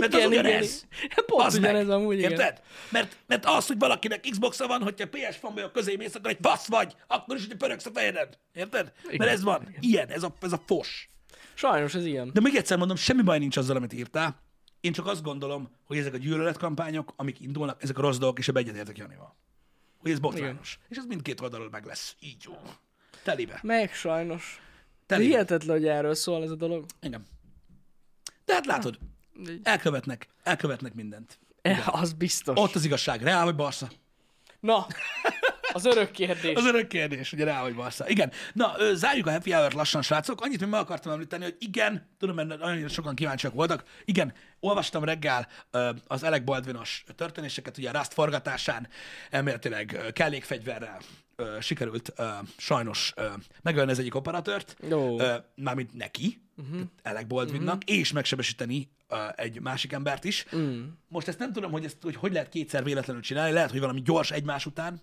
Mert az Igen, igen, ugyanez. igen. Pont meg. ugyanez amúgy, igen. Érted? Mert, mert az, hogy valakinek Xboxa van, hogyha PS fanboy közé mész, akkor egy fasz vagy, akkor is, hogy pörögsz a fejeden. Érted? Igen, Mert ez van. Ilyen, ez a, ez a fos. Sajnos ez ilyen. De még egyszer mondom, semmi baj nincs azzal, amit írtál. Én csak azt gondolom, hogy ezek a gyűlöletkampányok, amik indulnak, ezek a rossz dolgok, és ebbe egyetértek Janival. Hogy ez botrányos. És ez mindkét oldalról meg lesz. Így jó. Telibe. Meg sajnos. Telibe. hihetetlen, hogy erről szól ez a dolog. Igen. De hát látod, elkövetnek, elkövetnek mindent. Eh, az biztos. Ott az igazság, reál vagy barsza? Na, az örök kérdés. Az örök kérdés, ugye rá vagy bassza. Igen. Na, zárjuk a happy hour lassan, srácok. Annyit még meg akartam említeni, hogy igen, tudom, mert nagyon sokan kíváncsiak voltak. Igen, olvastam reggel az Alec Baldwinos történéseket, ugye a Rust forgatásán elméletileg kellékfegyverrel ö, sikerült ö, sajnos ö, megölni az egyik operatőrt, Ó. ö, mármint neki, uh-huh. Alec Baldwinnak, uh-huh. és megsebesíteni ö, egy másik embert is. Mm. Most ezt nem tudom, hogy, ezt, hogy hogy lehet kétszer véletlenül csinálni, lehet, hogy valami gyors egymás után,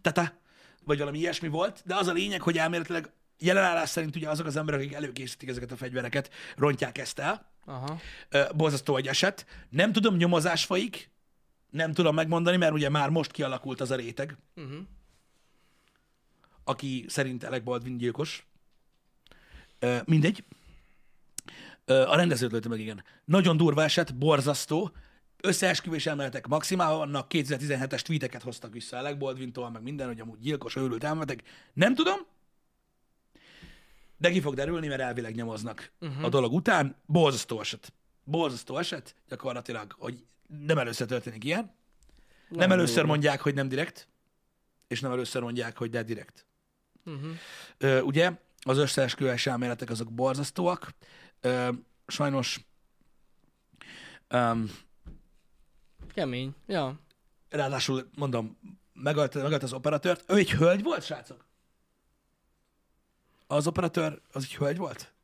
tete, vagy valami ilyesmi volt, de az a lényeg, hogy elméletileg jelenállás szerint ugye azok az emberek, akik előkészítik ezeket a fegyvereket, rontják ezt el. Aha. Borzasztó egy eset. Nem tudom, nyomozás folyik, nem tudom megmondani, mert ugye már most kialakult az a réteg, Uh-huh. Aki szerint Alec Baldwin gyilkos. Ö, mindegy. Ö, a rendezőt lőtte meg, igen. Nagyon durva eset, borzasztó. Összeesküvés elméletek maximál vannak, 2017-es tweeteket hoztak vissza Alec Baldwintól, meg minden, hogy amúgy gyilkos, őrült elméletek. Nem tudom, de ki fog derülni, mert elvileg nyomoznak uh-huh. a dolog után. Borzasztó eset. Borzasztó eset, gyakorlatilag, hogy nem először történik ilyen. Nem, nem először mondják, hogy nem direkt, és nem először mondják, hogy de direkt. Uh-huh. Ö, ugye, az összeesküvés elméletek azok borzasztóak. Ö, sajnos um, Kemény. Ja. ráadásul mondom, megölt, megölt az operatőrt. Ő egy hölgy volt, srácok? Az operatőr az egy hölgy volt?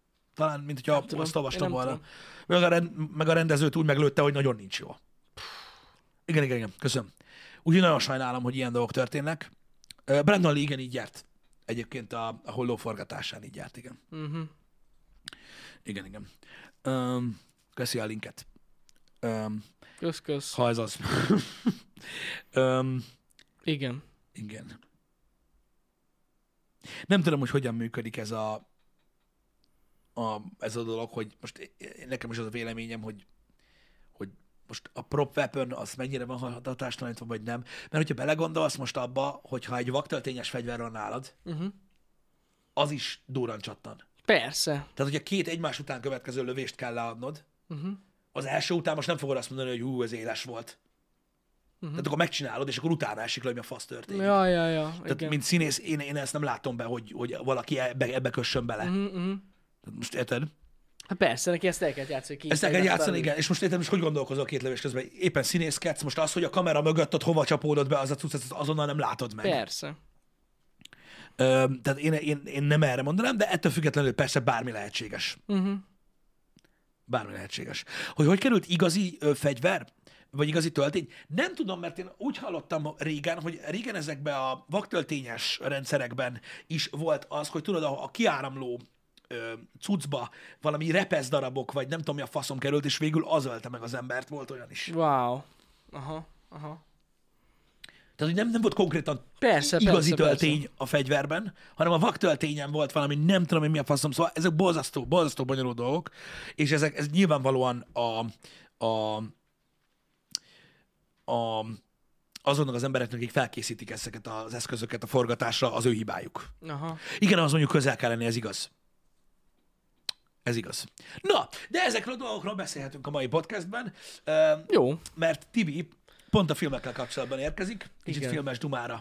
talán, mint hogyha tudom. azt olvastam nem volna. Meg a, rend, meg a rendezőt úgy meglőtte, hogy nagyon nincs jó. Igen, igen, igen, köszönöm. Úgyhogy nagyon sajnálom, hogy ilyen dolgok történnek. Brandon Lee igen így járt. Egyébként a, a holló forgatásán így járt, igen. Uh-huh. Igen, igen. Um, köszi a linket. Um, Kösz, kösz. ha ez az. um, Igen. igen. Nem tudom, hogy hogyan működik ez a, a, ez a dolog, hogy most nekem is az a véleményem, hogy most a prop weapon az mennyire van hatástalanítva, vagy nem. Mert hogyha belegondolsz most abba, hogyha egy vaktöltényes fegyver van nálad, Uh-huh. az is durran csattan. Persze. Tehát, hogyha két egymás után következő lövést kell leadnod, Uh-huh. az első után most nem fogod azt mondani, hogy hú, ez éles volt. Uh-huh. Tehát akkor megcsinálod, és akkor utána esik le, hogy a fasz történik. Ja, ja, ja. Tehát, igen. mint színész, én, én ezt nem látom be, hogy, hogy valaki ebbe, ebbe kössön bele. Uh-huh. Uh-huh. Most érted? Hát persze, neki ezt el kell játszani. Ki Ezt el kell játszani, igen. És most érted, most hogy gondolkozol két lövés közben? Éppen színészkedsz, most az, hogy a kamera mögött ott hova csapódott be, az a cucc, azonnal nem látod meg. Persze. Ö, tehát én, én, én, nem erre mondanám, de ettől függetlenül persze bármi lehetséges. Uh-huh. Bármi lehetséges. Hogy hogy került igazi ö, fegyver, vagy igazi töltény? Nem tudom, mert én úgy hallottam régen, hogy régen ezekben a vaktöltényes rendszerekben is volt az, hogy tudod, a, a kiáramló ö, cuccba valami repesz darabok, vagy nem tudom mi a faszom került, és végül az ölte meg az embert, volt olyan is. Wow. Aha, aha. Tehát, hogy nem, nem volt konkrétan Persze, igazi persze, töltény persze. a fegyverben, hanem a vaktöltényen volt valami, nem tudom, hogy mi a faszom. Szóval ezek borzasztó, borzasztó bonyolult dolgok, és ezek ez nyilvánvalóan a, a, a azonnak az embereknek, akik felkészítik ezeket az eszközöket a forgatásra, az ő hibájuk. Aha. Igen, az mondjuk közel kell lenni, ez igaz. Ez igaz. Na, de ezekről a dolgokról beszélhetünk a mai podcastben, Jó. mert Tibi pont a filmekkel kapcsolatban érkezik. Kicsit Igen. filmes dumára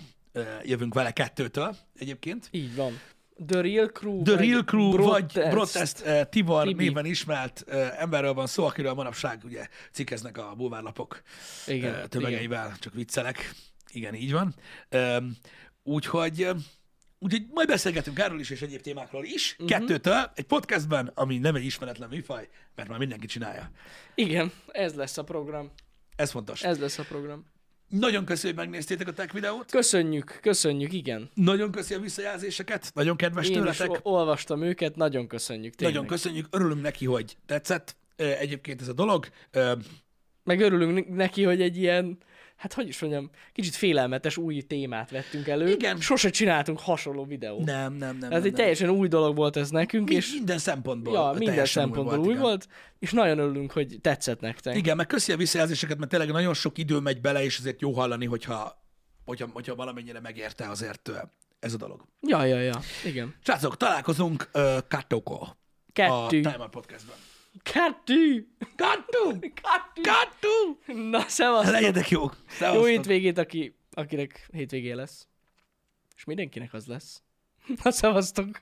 jövünk vele kettőtől egyébként. Így van. The Real Crew. The Real Crew, vagy Protest. Uh, Tibor Tibi. néven ismert uh, emberről van szó, akiről manapság ugye cikkeznek a bulvárlapok Igen, uh, igen. tömegeivel, csak viccelek. Igen, így van. Um, úgyhogy, úgyhogy majd beszélgetünk erről is, és egyéb témákról is. Mhm. Uh-huh. Kettőtől, egy podcastben, ami nem egy ismeretlen műfaj, mert már mindenki csinálja. Igen, ez lesz a program. Ez fontos. Ez lesz a program. Nagyon köszönjük, hogy megnéztétek a tech videót. Köszönjük, köszönjük, igen. Nagyon köszi a visszajelzéseket. Nagyon kedves Én is tőletek. o- olvastam őket, nagyon köszönjük. Tényleg. Nagyon köszönjük. Örülünk neki, hogy tetszett egyébként ez a dolog. Meg örülünk neki, hogy egy ilyen, hát hogy is mondjam, kicsit félelmetes új témát vettünk elő. Igen. Sose csináltunk hasonló videót. Nem, nem, nem. Ez nem, egy nem. teljesen új dolog volt ez nekünk, Mi- és minden szempontból. ja, minden szempontból új igen. volt, és nagyon örülünk, hogy tetszett nektek. Igen, meg köszi a visszajelzéseket, mert tényleg nagyon sok idő megy bele, és azért jó hallani, hogyha, hogyha, hogyha valamennyire megérte azért ez a dolog. Ja, ja, ja. Igen. Srácok, találkozunk uh, Kattókó a Kettő. Time Out Podcastban. Kettő. Kattó! Kettő. Kattó! Na, szevasztok. Legyetek jók! Jó Szevasztok! hétvégét, aki, akinek hétvégé lesz. És mindenkinek az lesz. Na, szevasztok.